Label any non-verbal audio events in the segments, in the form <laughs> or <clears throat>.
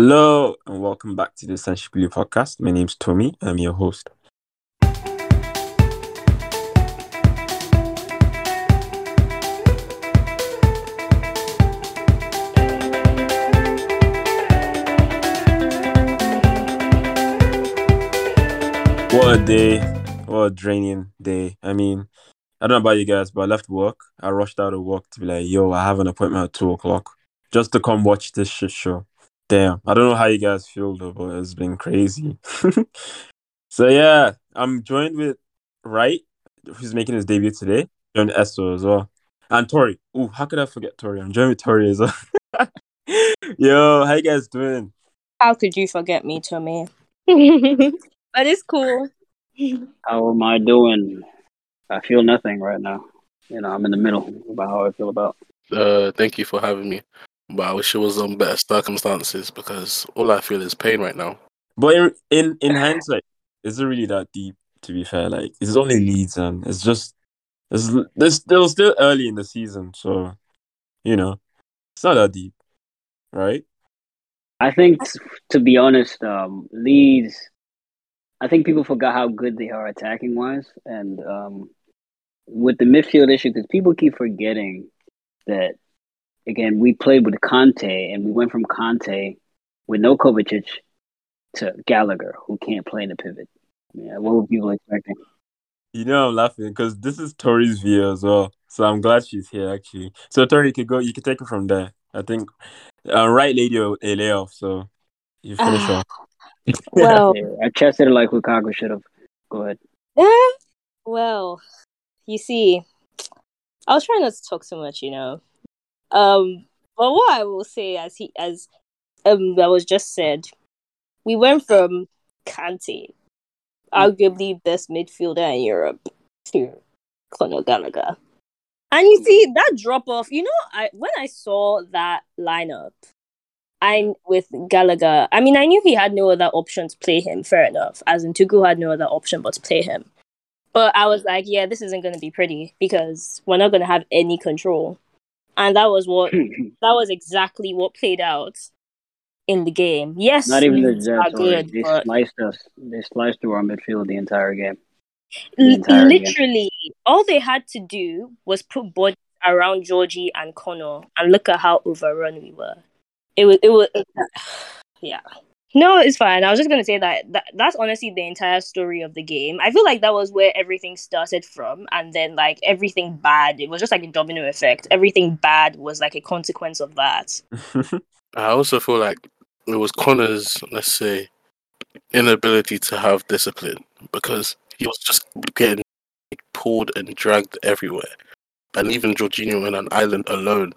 Hello and welcome back to the Essential Blue podcast. My name's Tomi. I'm your host. What a day. What a draining day. I mean, I don't know about you guys, but I left work. I rushed out of work to be like, yo, I have an appointment at two o'clock just to come watch this shit show. Damn. I don't know how you guys feel though, but it's been crazy. <laughs> so yeah, I'm joined with Wright, who's making his debut today. Joined S.O. as well. And Tori. Ooh, how could I forget Tori? I'm joined with Tori as well. <laughs> Yo, how you guys doing? How could you forget me, Tomi? <laughs> but it's cool. How am I doing? I feel nothing right now. You know, I'm in the middle about how I feel about. Uh, thank you for having me. But I wish it was on better circumstances because all I feel is pain right now. But in in, in hindsight, is it really that deep? To be fair, like it's only Leeds, and it's just it's it's still still early in the season, so you know it's not that deep, right? I think, to be honest, um, Leeds. I think people forgot how good they are attacking wise, and um, with the midfield issue, because people keep forgetting that again we played with Kante, and we went from Kante with no Kovacic to Gallagher, who can't play in the pivot. Yeah, what were people expecting? You know I'm laughing because this is Tori's view as well, so I'm glad she's here actually. So Tori, you could go, you could take it from there. I think uh, right lady a layoff, so you finish Ah. off. <laughs> <laughs> Well, Yeah, I chested it like Lukaku should have. Go ahead. eh, well, you see, I was trying not to talk so much, you know. Um, but what I will say, as he as um that was just said, we went from Kante, arguably best midfielder in Europe, to Conor Gallagher, and you see that drop off. You know, I when I saw that lineup, I with Gallagher. I mean, I knew he had no other option to play him. Fair enough, as in Tuchel had no other option but to play him. But I was like, yeah, this isn't going to be pretty because we're not going to have any control, and that was what <clears throat> that was exactly what played out in the game. Yes, Not even the Jets. good, They but sliced us. They sliced through our midfield the entire game. the entire game. literally all they had to do was put bodies around Georgie and Conor, and look at how overrun we were. It was, it was, <sighs> yeah. No, it's fine. I was just gonna say that, that that's honestly the entire story of the game. I feel like that was where everything started from, and then like everything bad, it was just like a domino effect. Everything bad was like a consequence of that. <laughs> I also feel like it was Conor's, let's say, inability to have discipline because he was just getting pulled and dragged everywhere. And even Jorginho in an island alone.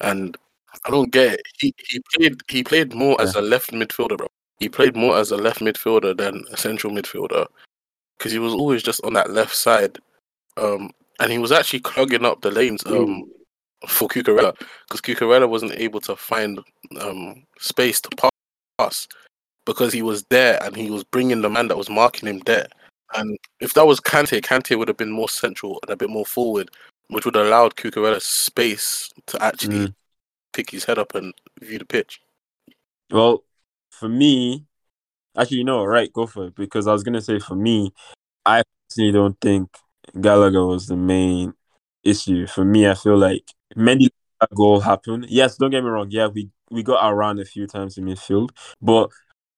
And I don't get it. He he played he played more as a left midfielder, bro. He played more as a left midfielder than a central midfielder. Because he was always just on that left side. Um and he was actually clogging up the lanes um for Cucurella because Cucurella wasn't able to find um, space to pass because he was there and he was bringing the man that was marking him there. And if that was Kante, Kante would have been more central and a bit more forward, which would have allowed Cucurella space to actually Mm. Pick his head up and view the pitch. Well, for me, actually, you know, right, go for it. Because I was gonna say, for me, I personally don't think Gallagher was the main issue. For me, I feel like many goal happened. Yes, don't get me wrong. Yeah, we we got around a few times in midfield, but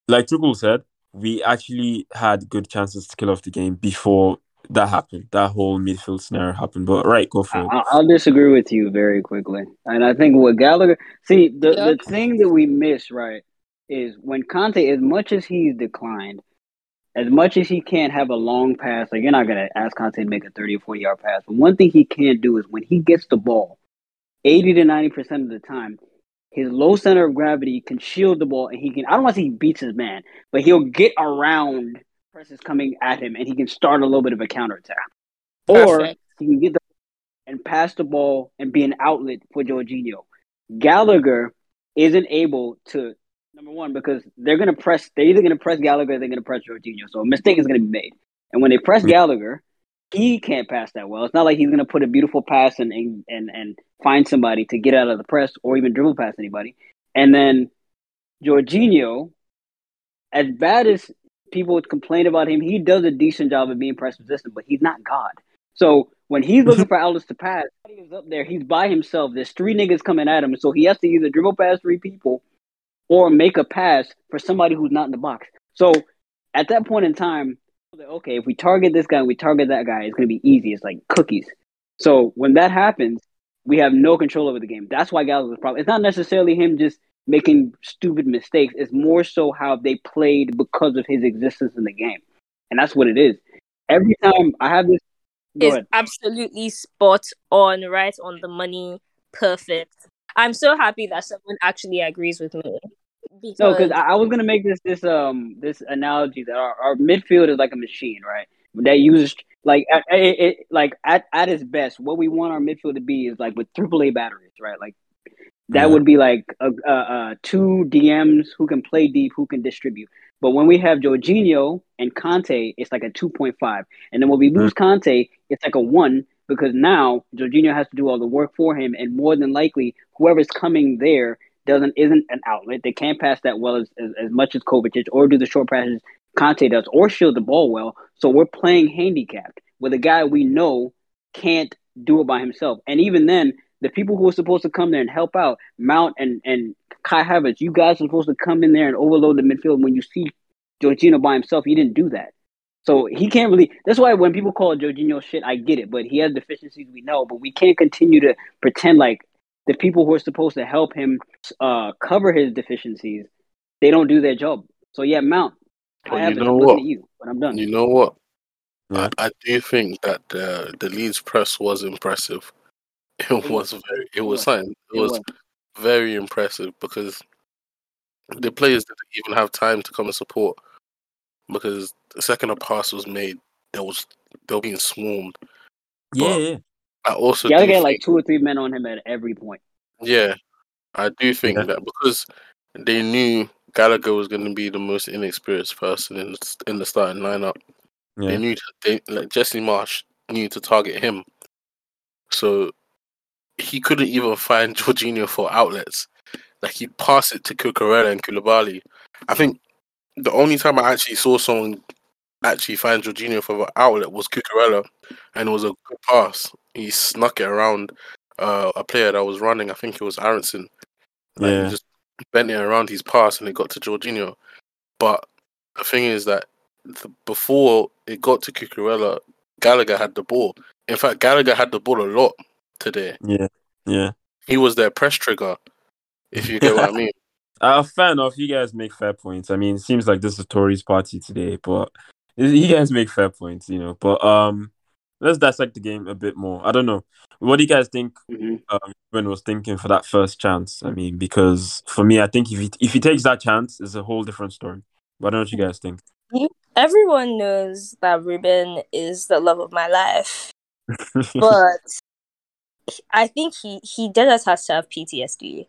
like Tuchel said, we actually had good chances to kill off the game before that happened. That whole midfield scenario happened. But right, go for it. I- I'll disagree with you very quickly, and I think what Gallagher see the the thing that we miss right is when Kante, as much as he's declined, as much as he can't have a long pass, like you're not gonna ask Kante to make a thirty or forty yard pass, but one thing he can do is when he gets the ball, eighty to ninety percent of the time, his low center of gravity can shield the ball, and he can. I don't want to say he beats his man, but he'll get around presses coming at him, and he can start a little bit of a counterattack, or he can get the and pass the ball and be an outlet for Jorginho. Gallagher isn't able to number one because they're gonna press. They're either gonna press Gallagher, or they're gonna press Jorginho. So a mistake is gonna be made. And when they press mm-hmm. Gallagher, he can't pass that well. It's not like he's gonna put a beautiful pass and and and, and find somebody to get out of the press or even dribble past anybody. And then Jorginho, as bad as people would complain about him, he does a decent job of being press resistant, but he's not God. So when he's <laughs> looking for outlets to pass, he's up there, he's by himself. There's three niggas coming at him, so he has to either dribble past three people or make a pass for somebody who's not in the box. So at that point in time, okay, if we target this guy and we target that guy, it's gonna be easy. It's like cookies. So when that happens, we have no control over the game. That's why Gallagher's problem. It's not necessarily him just making stupid mistakes. It's more so how they played because of his existence in the game, and that's what it is. Every time I have this, is absolutely spot on, right on the money, perfect. I'm so happy that someone actually agrees with me. Because No, because I, I was gonna make this this um this analogy that our, our midfield is like a machine, right? That uses like at, it, it, like at at its best, what we want our midfield to be is like with AAA batteries, right? Like that Yeah. would be like a, a, a two DMs who can play deep, who can distribute. But when we have Jorginho and Kante, it's like a two point five, and then when we lose mm. Kante, it's like a one because now Jorginho has to do all the work for him, and more than likely, whoever's coming there doesn't isn't an outlet. They can't pass that well as, as, as much as Kovacic or do the short passes Kante does or shield the ball well. So we're playing handicapped with a guy we know can't do it by himself. And even then, the people who are supposed to come there and help out, Mount and, and Kai Havertz, you guys are supposed to come in there and overload the midfield. When you see Jorginho by himself, he didn't do that. So he can't really. That's why when people call Jorginho shit, I get it. But he has deficiencies, we know. But we can't continue to pretend like the people who are supposed to help him uh, cover his deficiencies, they don't do their job. So yeah, Mount. Well, I you have know looking what? at you, but I'm done. You know what? Yeah. I, I do think that the the Leeds press was impressive. <laughs> It was very. It was was. something. It It was was. very impressive because the players didn't even have time to come and support because the second a pass was made, there was they were being swarmed. Yeah, But- yeah. I also Gallagher do had think, like two or three men on him at every point. yeah, I do think Yeah. that because they knew Gallagher was going to be the most inexperienced person in the, in the starting lineup. They Yeah. knew they like Jesse Marsch knew to target him, so he couldn't even find <laughs> Jorginho for outlets. Like he passed it to Cucurella and Koulibaly. I think the only time I actually saw someone actually find Jorginho for an outlet was Cucurella, and it was a good pass. He snuck it around uh, a player that was running. I think it was Aaronson. Like, Yeah. He just bent it around his pass, and it got to Jorginho. But the thing is that th- before it got to Cucurella, Gallagher had the ball. In fact, Gallagher had the ball a lot today. Yeah. Yeah. He was their press trigger, if you get what I <laughs> mean. Uh, fair enough. You guys make fair points. I mean, it seems like this is Tori's party today, but you guys make fair points, you know. But um, let's dissect the game a bit more. I don't know. What do you guys think hmm um, Ruben was thinking for that first chance? I mean, because for me, I think if he if he takes that chance, it's a whole different story. But I don't know what you guys think. everyone knows that Ruben is the love of my life, <laughs> but I think he he just has to have PTSD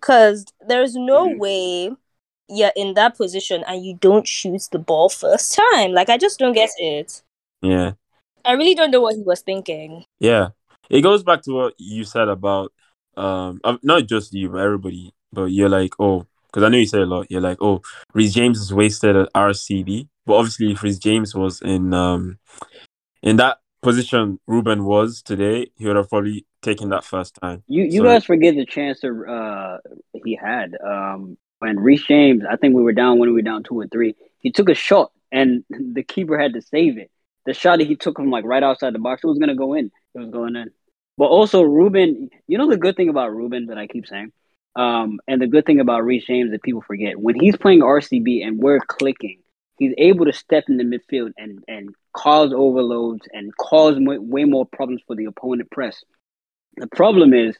because there's no Mhm. way you're in that position and you don't shoot the ball first time. Like I just don't get it. yeah. I really don't know what he was thinking. Yeah, it goes back to what you said about um, um, not just you, but everybody. But you're like, oh, because I know you say a lot. You're like, oh, Reece James is wasted at RCB, but obviously, if Reece James was in um, in that position, Ruben was today, he would have probably taken that first time. You you So- guys forget the chance to, uh, he had um, when Reece James. I think we were down when we were down two or three. He took a shot and the keeper had to save it. The shot that he took from like right outside the box, it was gonna go in. It was going in. But also Ruben, you know the good thing about Ruben that I keep saying, um, and the good thing about Reece James that people forget when he's playing RCB and we're clicking, he's able to step in the midfield and and cause overloads and cause way, way more problems for the opponent press. The problem is,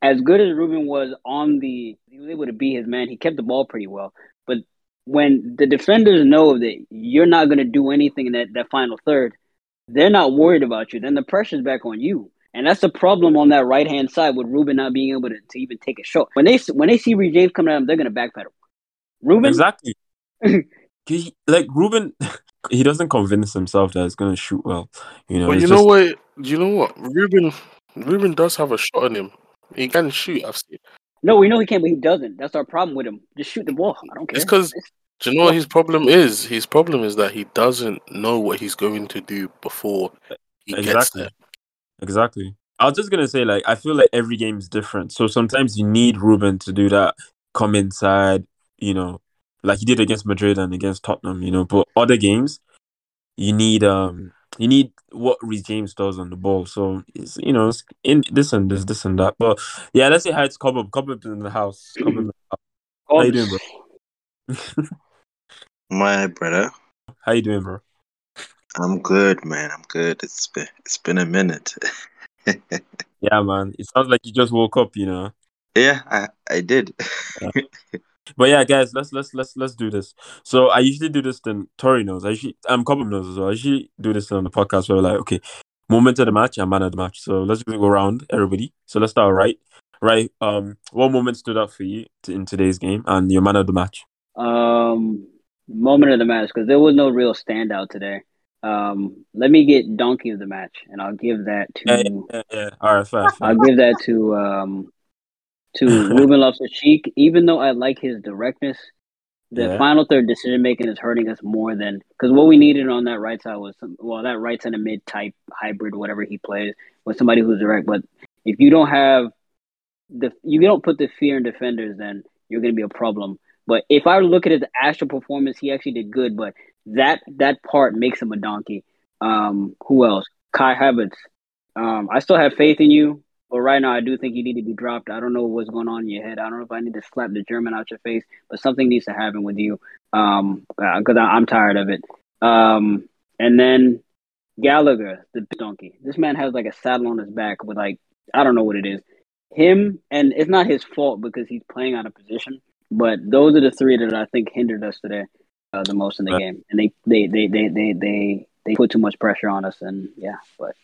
as good as Ruben was on the, he was able to be his man. He kept the ball pretty well, but when the defenders know that you're not going to do anything in that, that final third, they're not worried about you. Then the pressure's back on you. And that's the problem on that right hand side with Ruben not being able to, to even take a shot. When they when they see Reece James coming at him, they're gonna backpedal. Ruben, Exactly. <laughs> like Ruben, he doesn't convince himself that he's gonna shoot well. You know, But you just, know what? You know what? Ruben Ruben does have a shot on him. He can shoot. I've seen. No, we know he can, but he doesn't. That's our problem with him. Just shoot the ball. I don't care. It's because do you know what his problem is? His problem is that he doesn't know what he's going to do before he gets Exactly. there. Exactly. I was just gonna say, like, I feel like every game is different. So sometimes you need Ruben to do that, come inside, you know, like he did against Madrid and against Tottenham, you know. But other games, you need um, you need what Reece James does on the ball. So it's you know, it's in this and this, this and that. But yeah, let's say hi to Cobham. Cobham in the house. Cobham in the house. How you doing, bro? <laughs> My brother, How you doing, bro? I'm good, man. I'm good. It's been it's been a minute. <laughs> Yeah, man. It sounds like you just woke up, you know. yeah, I I did. <laughs> But yeah, guys, let's let's let's let's do this. So I usually do this. Then Tori knows. I usually um Cobham knows as well. I usually do this on the podcast where we're like, okay, moment of the match and man of the match. So let's just go around everybody. So let's start right. Right. Um, what moment stood out for you t- in today's game and your man of the match? Um, moment of the match because there was no real standout today. Um, let me get donkey of the match, and I'll give that to Yeah, yeah, yeah, yeah. All right, fair. fair. I'll give that to um to <laughs> Ruben Loftus Cheek. Even though I like his directness, the Yeah. final third decision making is hurting us more than because what we needed on that right side was some well that right side center mid type hybrid whatever he plays was somebody who's direct. But if you don't have the you don't put the fear in defenders, then you're going to be a problem. But if I look at his actual performance, he actually did good. But that that part makes him a donkey. Um, who else? Kai Havertz. Um, I still have faith in you, but right now I do think you need to be dropped. I don't know what's going on in your head. I don't know if I need to slap the German out your face, but something needs to happen with you. Um, because I'm tired of it. Um, and then Gallagher, the donkey. This man has like a saddle on his back with like I don't know what it is. Him and it's not his fault because he's playing out of position. But those are the three that I think hindered us today uh, the most in the game, and they they they they they they they put too much pressure on us, and yeah. But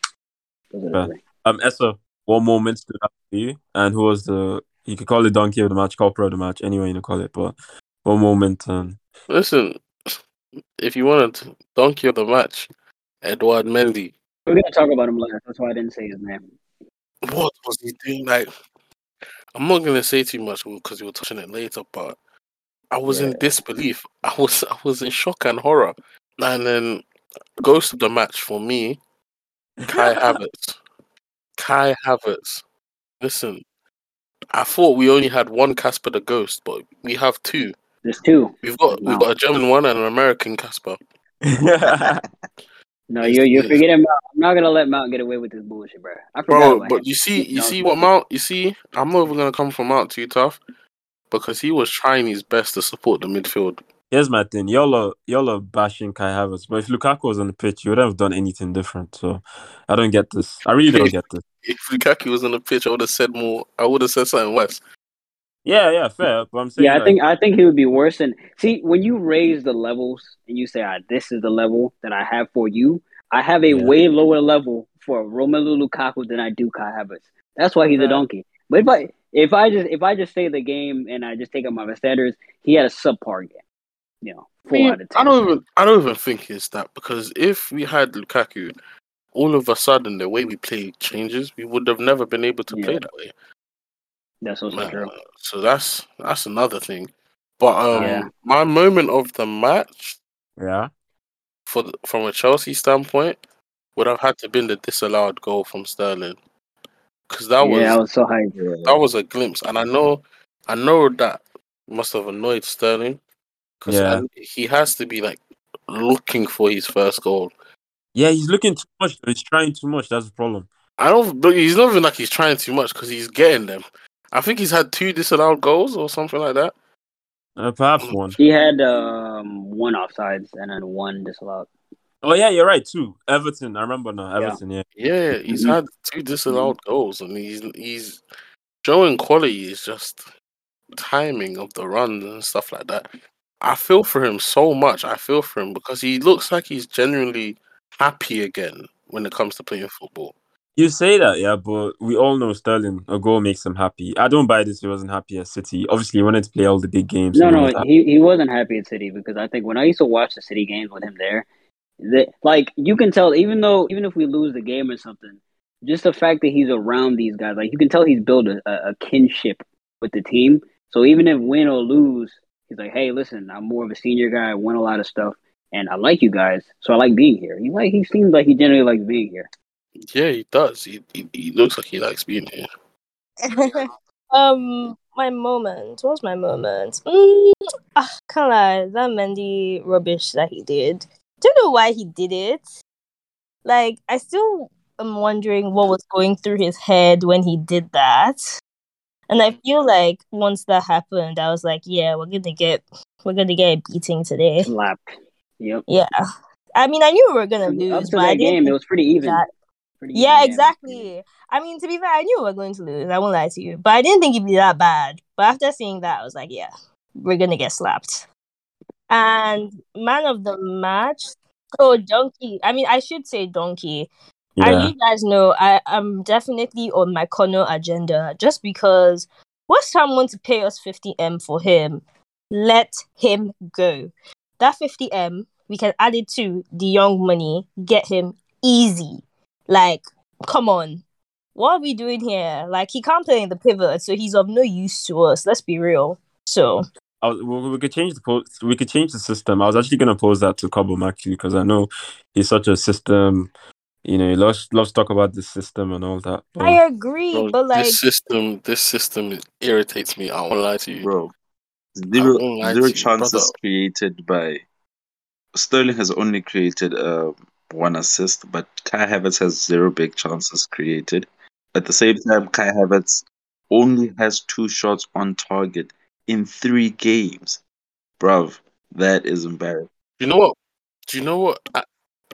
those are the three. Um, S.O., what moment stood out for you? And who was the? You could call it donkey of the match, culprit of the match, any you you call it. But what moment? Um, Listen, if you wanted donkey of the match, Edward Mendy. We're gonna talk about him later. That's why I didn't say his name. What was he doing? Like, I'm not gonna say too much because we were touching it later, but I was in disbelief. I was I was in shock and horror. And then ghost of the match for me, Kai <laughs> Havertz. Kai Havertz. Listen, I thought we only had one Casper the Ghost, but we have two. There's two. We've got we've got a German one and an American Casper. <laughs> No, you're you're forgetting Mount. I'm not gonna let Mount get away with this bullshit, bro. I forgot Bro, about but you see, you see what Mount, you see, I'm not even gonna come from Mount too tough because he was trying his best to support the midfield. Here's my thing. Y'all are y'all are bashing Kai Havertz, but if Lukaku was on the pitch, you wouldn't have done anything different. So I don't get this. I really don't get this. If Lukaku was on the pitch, I would have said more. I would have said something worse. Yeah, yeah, fair. But I'm saying, Yeah, I like, think I think he would be worse. And see, when you raise the levels and you say, ah, "This is the level that I have for you," I have a Yeah. way lower level for Romelu Lukaku than I do Kai Havertz. That's why he's Yeah. a donkey. But if I if I just if I just say the game and I just take up my standards, he had a subpar game. You know, I, mean, out of ten. I don't even, I don't even think it's that because if we had Lukaku, all of a sudden the way we play changes. We would have never been able to play that way. That's also Uh, true. so that's that's another thing. But um, Yeah. my moment of the match yeah, for the, from a Chelsea standpoint would have had to been the disallowed goal from Sterling because that was yeah, I was so hyped. that was a glimpse, and I know I know that must have annoyed Sterling because Yeah. he has to be like looking for his first goal. yeah. He's looking too much. Though. He's trying too much. That's the problem. I don't, but he's not even like he's trying too much because he's getting them. I think he's had two disallowed goals or something like that. Uh, perhaps one. He had um, one offsides and then one disallowed. Oh yeah, you're right too. Everton. I remember now. Yeah. Everton. Yeah. Yeah, he's Mhm. had two disallowed goals, and he's he's showing quality. It's just timing of the runs and stuff like that. I feel for him so much. I feel for him because he looks like he's genuinely happy again when it comes to playing football. You say that, yeah, but we all know Sterling. A goal makes him happy. I don't buy this. He wasn't happy at City. Obviously, he wanted to play all the big games. No, and he no, was he, he wasn't happy at City because I think when I used to watch the City games with him there, that like you can tell even though even if we lose the game or something, just the fact that he's around these guys, like you can tell he's built a, a, a kinship with the team. So even if win or lose, he's like, hey, listen, I'm more of a senior guy. I won a lot of stuff, and I like you guys, so I like being here. He like he seems like he generally likes being here. Yeah, he does. He, he he looks like he likes being here. <laughs> um, my moment. What was my moment? Mm, ah, can't lie. That Mendy rubbish that he did. Don't know why he did it. Like, I still am wondering what was going through his head when he did that. And I feel like once that happened, I was like, yeah, we're gonna get we're gonna get a beating today. Slapped. Yep. Yeah. I mean, I knew we were gonna lose, Up to that game, it was pretty even. that- Pretty yeah, even exactly. I mean, to be fair, I knew we were going to lose. I won't lie to you, but I didn't think it'd be that bad. But after seeing that, I was like, yeah, we're gonna get slapped. And man of the match, oh donkey. I mean, I should say donkey. And Yeah. you guys know I am definitely on my Conor agenda just because West Ham want to pay us 50m for him. Let him go. That 50m, we can add it to the young money, get him easy. Like, come on. What are we doing here? Like, he can't play in the pivot, so he's of no use to us. Let's be real. So, I was, we we could change the post. We could change the system. I was actually going to pose that to Cobham actually because I know he's such a system. You know, he loves loves to talk about the system and all that. But I agree, Bro, but like, this system, this system irritates me. I won't lie to you. Bro, I zero won't lie zero to you, chances created by Sterling has only created uh, one assist, but Kai Havertz has zero big chances created. At the same time, Kai Havertz only has two shots on target in three games. Bruv, that is embarrassing. You know what? Do you know what? I,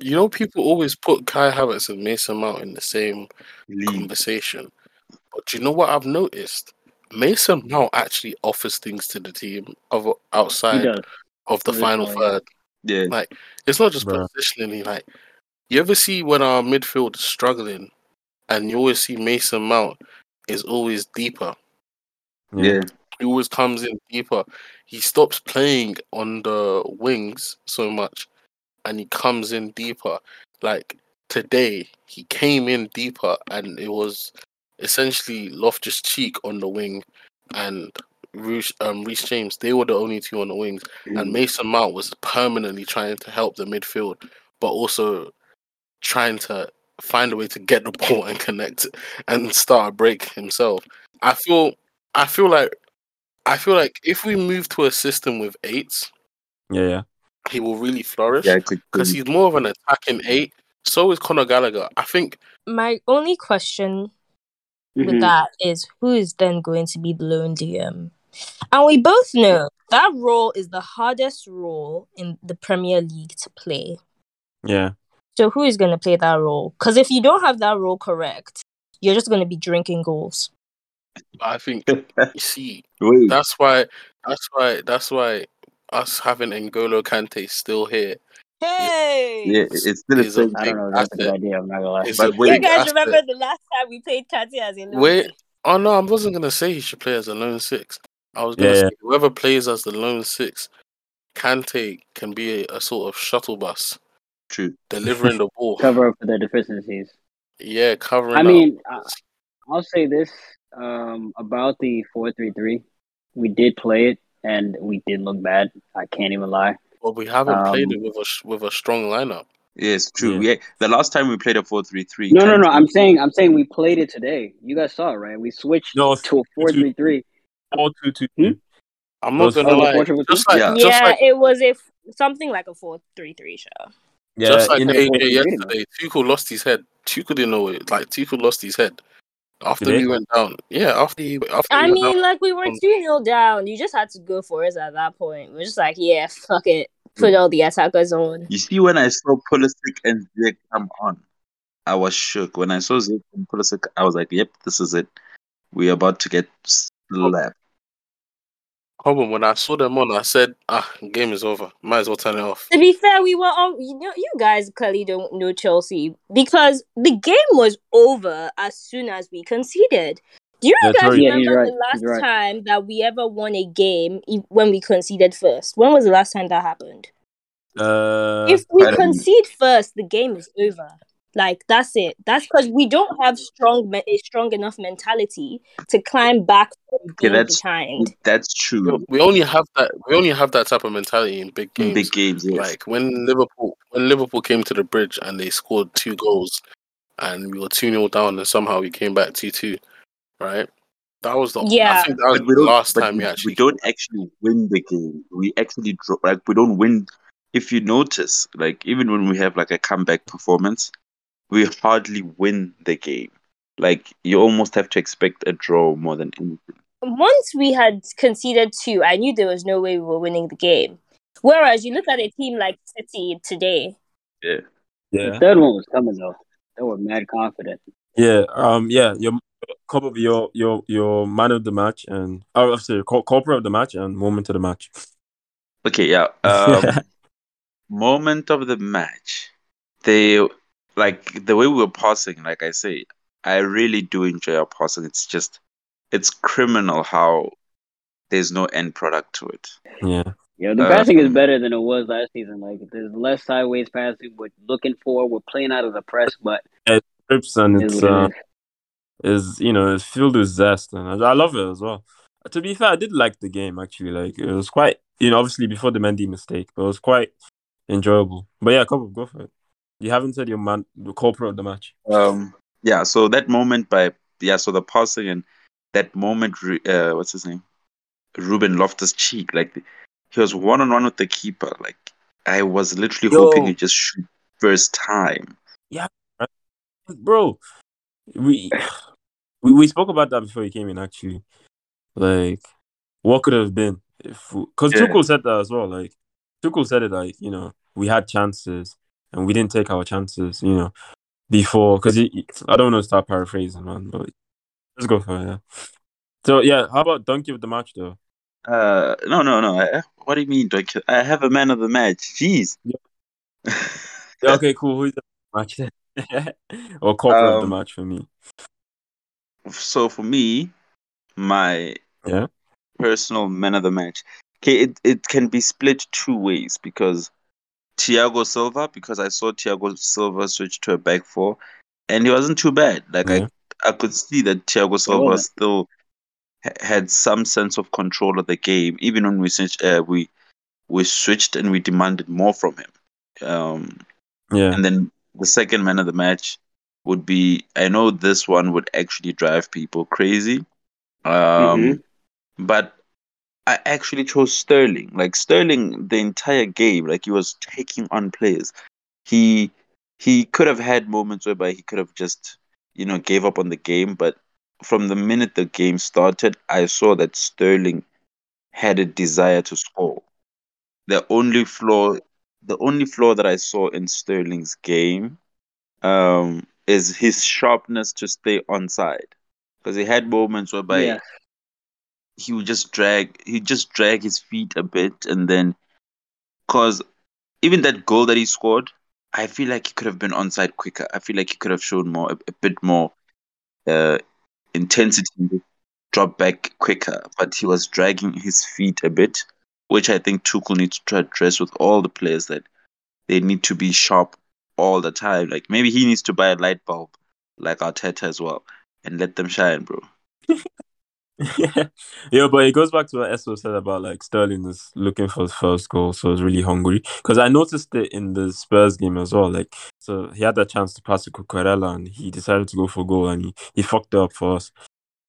you know, people always put Kai Havertz and Mason Mount in the same League. conversation. But do you know what I've noticed? Mason Mount actually offers things to the team of outside of the final Literally. third. Yeah, Like it's not just Bruh. positionally. Like you ever see when our midfield is struggling, and you always see Mason Mount is always deeper. yeah. He always comes in deeper. He stops playing on the wings so much, and he comes in deeper. Like today, he came in deeper, and it was essentially Loftus Cheek on the wing, and Reece um, Reece James. They were the only two on the wings, and Mason Mount was permanently trying to help the midfield, but also trying to find a way to get the <laughs> ball and connect and start a break himself. I feel, I feel like, I feel like if we move to a system with eights, yeah, yeah. He will really flourish Yeah, because he's more of an attacking eight. So is Conor Gallagher. I think my only question with Mhm. that is who is then going to be the lone DM? And we both know that role is the hardest role in the Premier League to play. Yeah. So who is going to play that role? Because if you don't have that role correct, you're just going to be drinking goals. I think <laughs> you see Wait, that's why that's why that's why us having N'Golo Kante still here Hey! yeah, it's still the is a same. I don't know that's a good idea. I'm not gonna lie. It's But wait- you guys asset. remember the last time we played Kante as a lone Wait, six? oh no, I wasn't gonna say he should play as a lone six. I was gonna Yeah, say whoever plays as the lone six, Kante can be a, a sort of shuttle bus True. delivering the <laughs> ball. Cover up for their deficiencies. Yeah, covering. I mean, I- I'll say this um, about the four three three. We did play it, and we did look bad. I can't even lie. but we haven't played um, it with a with a strong lineup. Yes, true. Yeah. Yeah. The last time we played a 4 3 3. No, no, no. I'm saying, I'm saying we played it today. You guys saw it, right? We switched No, to a four three three. Four two two Hmm? I'm not gonna Oh, lie. 4-3-3? Just like, Yeah. just yeah, like, it was a f- something like a four three three show. Yeah, just like you AJ yesterday, Tuchel lost his head. Tuchel didn't know it. Like Tuchel lost his head after Did he? we went down. Yeah, after he after I he went mean, down. like we were Um, two 0 down. You just had to go for it at that point. We're just like, yeah, fuck it, put all the attackers on. You see, when I saw Pulisic and Ziyech come on, I was shook. When I saw Ziyech and Pulisic, I was like, yep, this is it. We're about to get slapped. Hold on, when I saw them on, I said, "Ah, game is over. Might as well turn it off." To be fair, we were all you know. You guys clearly don't know Chelsea because the game was over as soon as we conceded. Do you Yeah, guys Tori- Yeah, remember right, the last right. time that we ever won a game e- when we conceded first? When was the last time that happened? uh, if we concede first, the game is over. Like that's it. That's because we don't have strong, me- a strong enough mentality to climb back from Okay, being that's behind. that's true. We only have that. We only have that type of mentality in big In games. big games, yes. Like when Liverpool, when Liverpool came to the bridge and they scored two goals, and we were two 0 down, and somehow we came back two two, right? That was the. Yeah. I think that was the last time we, we actually. we don't actually win the game. We actually draw. Like we don't win. If you notice, like even when we have like a comeback performance, we hardly win the game. Like you almost have to expect a draw more than anything. Once we had conceded two, I knew there was no way we were winning the game. Whereas you look at a team like City today, The Yeah. third one was coming though. They were mad confident. Yeah. Um. Yeah. Your couple of your your your man of the match and oh, sorry, cor- corporate of the match and moment of the match. Okay, yeah. Um, <laughs> moment of the match. They like the way we were passing. Like I say, I really do enjoy our passing. It's just, it's criminal how there's no end product to it. yeah. Yeah, the Uh, passing is better than it was last season. Like there's less sideways passing. We're looking for. We're playing out of the press, but Trips and it is it's uh, is. is you know it's filled with zest and I, I love it as well. To be fair, I did like the game actually. Like it was quite you know obviously before the Mendy mistake, but it was quite enjoyable. But yeah, couple go for it. You haven't said your man the corporate of the match. Um, yeah. So that moment by yeah. So the passing and that moment. Uh, what's his name? Ruben Loftus Cheek. Like he was one on one with the keeper. Like I was literally Yo. hoping he just shoot first time. Yeah, bro. We <sighs> we we spoke about that before he came in. Actually, like what could have been if because Yeah. Tuchel said that as well. Like Tuchel said it like you know we had chances and we didn't take our chances. You know before because I don't want to start paraphrasing, man. But let's go for it. Yeah. So yeah, how about donkey of the match though? Uh, no, no, no. I, what do you mean? Doc? I have a man of the match. Jeez. Yeah, <laughs> okay, cool. Who's the match then? <laughs> or corporate of the Um, match for me? so for me, my Yeah. personal man of the match. Okay, it, it can be split two ways because Thiago Silva, because I saw Thiago Silva switch to a back four, and he wasn't too bad. Like Yeah. I, I could see that Thiago Silva wasn't. still ha- had some sense of control of the game, even when we switched. Uh, we we switched and we demanded more from him. Um, Yeah. and then the second man of the match would be I know this one would actually drive people crazy. Um Mhm. but I actually chose Sterling. Like Sterling the entire game, like he was taking on players. He he could have had moments whereby he could have just, you know, gave up on the game, but from the minute the game started, I saw that Sterling had a desire to score. The only flaw the only flaw that I saw in Sterling's game um, is his sharpness to stay onside. Because he had moments whereby Yeah. He would just drag he just drag his feet a bit and then cause even that goal that he scored, I feel like he could have been onside quicker. I feel like he could have shown more a, a bit more uh, intensity, drop back quicker, but he was dragging his feet a bit, which I think Tuchel needs to address with all the players that they need to be sharp all the time. Like maybe he needs to buy a light bulb like Arteta as well and let them shine, bro. <laughs> yeah, but it goes back to what S.O. said about like Sterling is looking for his first goal, so he's really hungry. Because I noticed it in the Spurs game as well. Like, so he had that chance to pass to Cucurella and he decided to go for goal and he, he fucked up for us.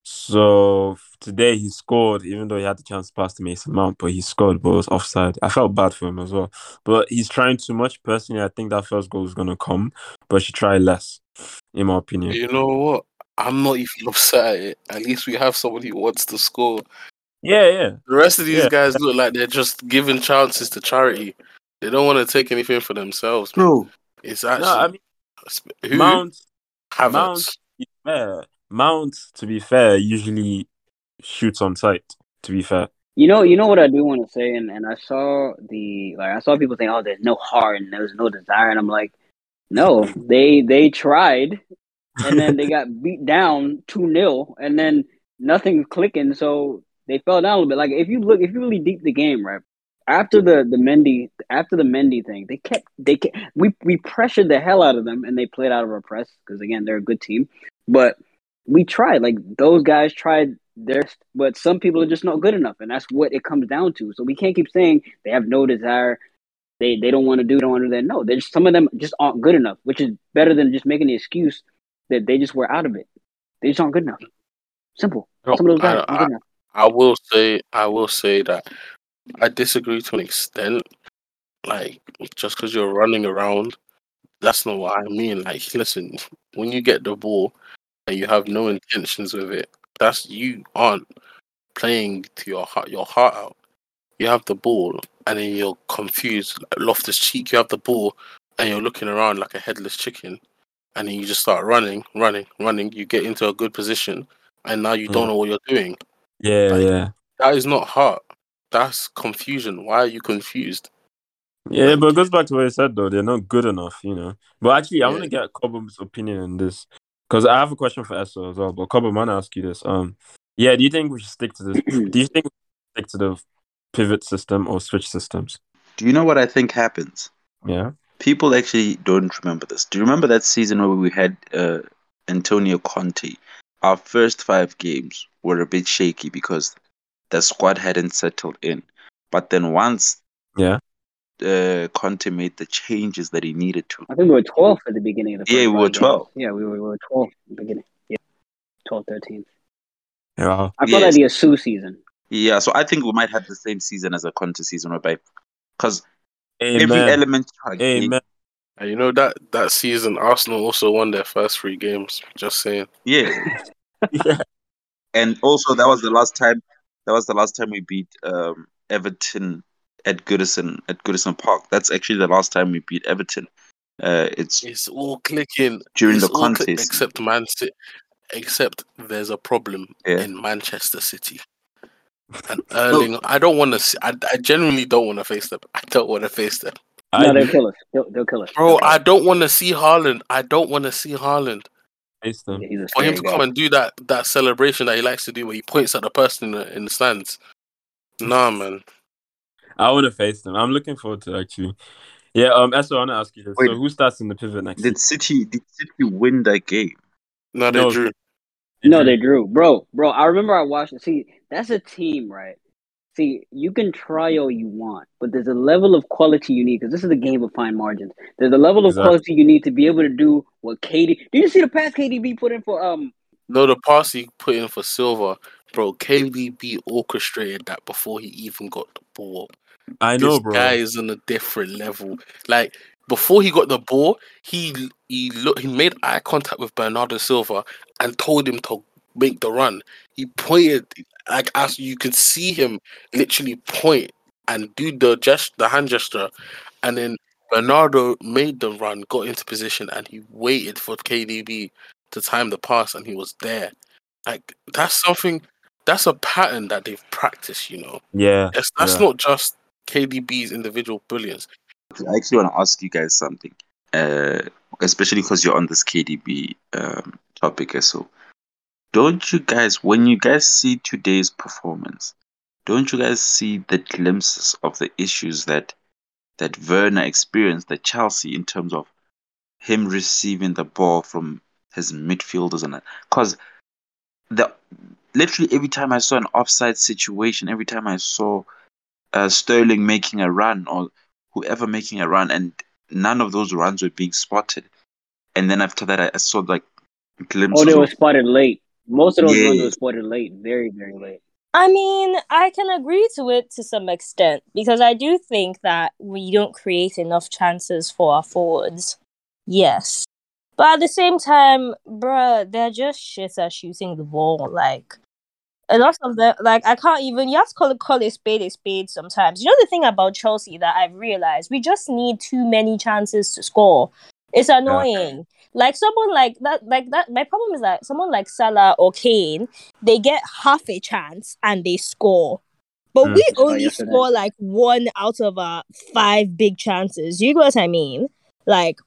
So today he scored, even though he had the chance to pass to Mason Mount, but he scored, but it was offside. I felt bad for him as well. But he's trying too much. Personally, I think that first goal is gonna come, but she try less, in my opinion. You know what? I'm not even <laughs> upset at it. At least we have somebody who wants to score. Yeah, yeah. The rest of these Yeah. guys look like they're just giving chances to charity. They don't want to take anything for themselves. man. Bro, It's No, actually I mean who Mount Havertz. Mount, to be fair, Mount, to be fair, usually shoots on sight. To be fair, You know, you know what I do want to say, and, and I saw the like I saw people saying, "Oh, there's no heart and there's no desire," and I'm like, no, they they tried, and then they <laughs> got beat down two 0 and then nothing's clicking, so they fell down a little bit. Like if you look, if you really deep the game, right? after the the Mendy after the Mendy thing, they kept they kept, we we pressured the hell out of them and they played out of our press because again they're a good team, but we tried like those guys tried their but some people are just not good enough and that's what it comes down to. So we can't keep saying they have no desire, they they don't want to do, don't want to do that. No, there's some of them just aren't good enough, which is better than just making the excuse that they just were out of it. They just aren't good enough. Simple. No, Some of those guys I- enough. I will say, I will say that I disagree to an extent. Like, just because you're running around, that's not what I mean. Like, listen, when you get the ball and you have no intentions with it, that's you aren't playing to your heart, your heart out. You have the ball and then you're confused. Like Loftus Cheek, you have the ball and you're looking around like a headless chicken, and then you just start running, running, running. You get into a good position, and now you don't Mm. know what you're doing. Yeah, Like- yeah. That is not heart. That's confusion. Why are you confused? Yeah, but it goes back to what you said though. They're not good enough, you know. But actually, I Yeah. want to get Cobham's opinion on this because I have a question for S.O. as well. But Cobham, I want to ask you this. Um, yeah, do you think we should stick to this? <clears throat> do you think we should stick to the pivot system or switch systems? Do you know what I think happens? Yeah. People actually don't remember this. Do you remember that season where we had uh, Antonio Conte? Our first five games were a bit shaky because the squad hadn't settled in. But then once Yeah. uh, Conte made the changes that he needed to, I think we were 12 at the beginning of the Yeah, we were five games. 12. Yeah, we were, we were 12 at the beginning. Yeah, 12, 13. Yeah. I call Yes. that the Asu season. yeah. So I think we might have the same season as a Conte season, whereby because Amen. every element, to our game- Amen. And you know that that season, Arsenal also won their first three games. Just saying. yeah, <laughs> yeah. and also that was the last time that was the last time we beat um, Everton at Goodison at Goodison Park. That's actually the last time we beat Everton. Uh, it's It's all clicking during It's the all click- contest. except Man City. Except there's a problem Yeah. in Manchester City. And Erling, I don't want to. I, I genuinely don't want to face them. I don't want to face them, I no, they'll kill us. They'll, they'll kill us. bro. I don't want to see Haaland. I don't want to see Haaland. face them. Yeah, For him scary to guy. come and do that that celebration that he likes to do, where he points at the person in the, in the stands. Nah, man. I want to face them. I'm looking forward to actually. Yeah. Um. S.O., I want to ask you this. Wait. So who starts in the pivot next? Did City did City win that game? No, they No. drew. No, they drew, bro. Bro, I remember I watched it. See, that's a team, right? See, you can try all you want, but there's a level of quality you need because this is a game of fine margins. There's a level of Exactly. quality you need to be able to do what KD. Did you see the pass KDB put in for um? No, the pass he put in for Silva, bro. KDB orchestrated that before he even got the ball. I know, this bro. guy is on a different level. Like before he got the ball, he he look he made eye contact with Bernardo Silva and told him to make the run. He pointed like as you could see him literally point and do the gest the hand gesture, and then Bernardo made the run, got into position, and he waited for KDB to time the pass, and he was there. Like that's something. That's a pattern that they've practiced. You know, Yeah. that's, that's Yeah. not just KDB's individual brilliance. I actually want to ask you guys something, uh, especially because you're on this KDB um, topic. So, don't you guys, when you guys see today's performance, don't you guys see the glimpses of the issues that that Werner experienced at Chelsea in terms of him receiving the ball from his midfielders and that? because the literally every time I saw an offside situation, every time I saw uh, Sterling making a run or whoever making a run, and none of those runs were being spotted. And then after that, I, I saw like glimpses. Oh, they of- were spotted late. Most of those Yeah. ones were spotted late, very very late. I mean, I can agree to it to some extent because I do think that we don't create enough chances for our forwards. Yes. But at the same time, bruh, they're just shit at shooting the ball. Like, a lot of them, like, I can't even, you have to call, it, call a spade a spade sometimes. You know, the thing about Chelsea that I've realized, we just need too many chances to score. It's annoying. Like, someone like that, like that, my problem is that someone like Salah or Kane, they get half a chance and they score. But Mm. we Oh, only yes, score like one out of our five big chances. You get what I mean? Like,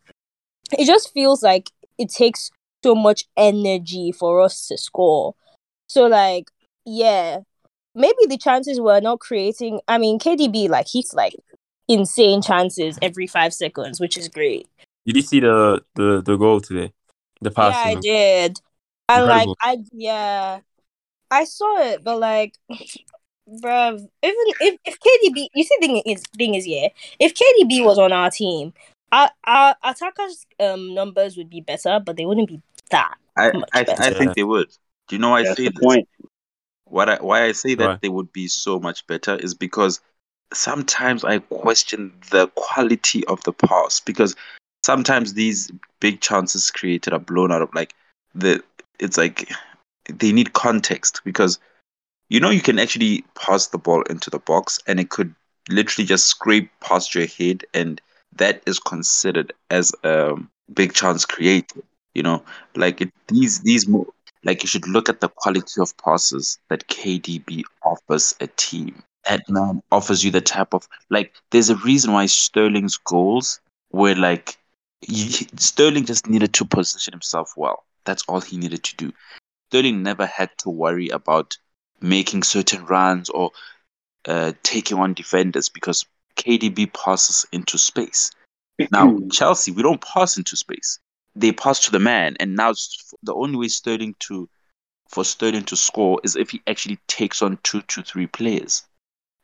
it just feels like it takes so much energy for us to score. So, like, yeah, maybe the chances were not creating. I mean, KDB like he's like insane chances every five seconds, which is great. Did you see the the the goal today? The pass. yeah, I did. And like I yeah, I saw it, but like, <sighs> bruv, even if if KDB, you see, thing is thing is yeah, if KDB was on our team, our our attackers um numbers would be better, but they wouldn't be that. I, Much I, I think they would. Do you know why I That's say the this? point. What I, why I say that Why? they would be so much better is because sometimes I question the quality of the pass because sometimes these big chances created are blown out of like the it's like they need context because you know you can actually pass the ball into the box and it could literally just scrape past your head and that is considered as a big chance created you know like it, these these mo- like you should look at the quality of passes that KDB offers a team. That man offers you the type of like. There's a reason why Sterling's goals were like he, Sterling just needed to position himself well. That's all he needed to do. Sterling never had to worry about making certain runs or uh, taking on defenders because KDB passes into space. Now <clears throat> Chelsea, we don't pass into space. They pass to the man, and now s- the only way Sterling to for Sterling to score is if he actually takes on two to three players.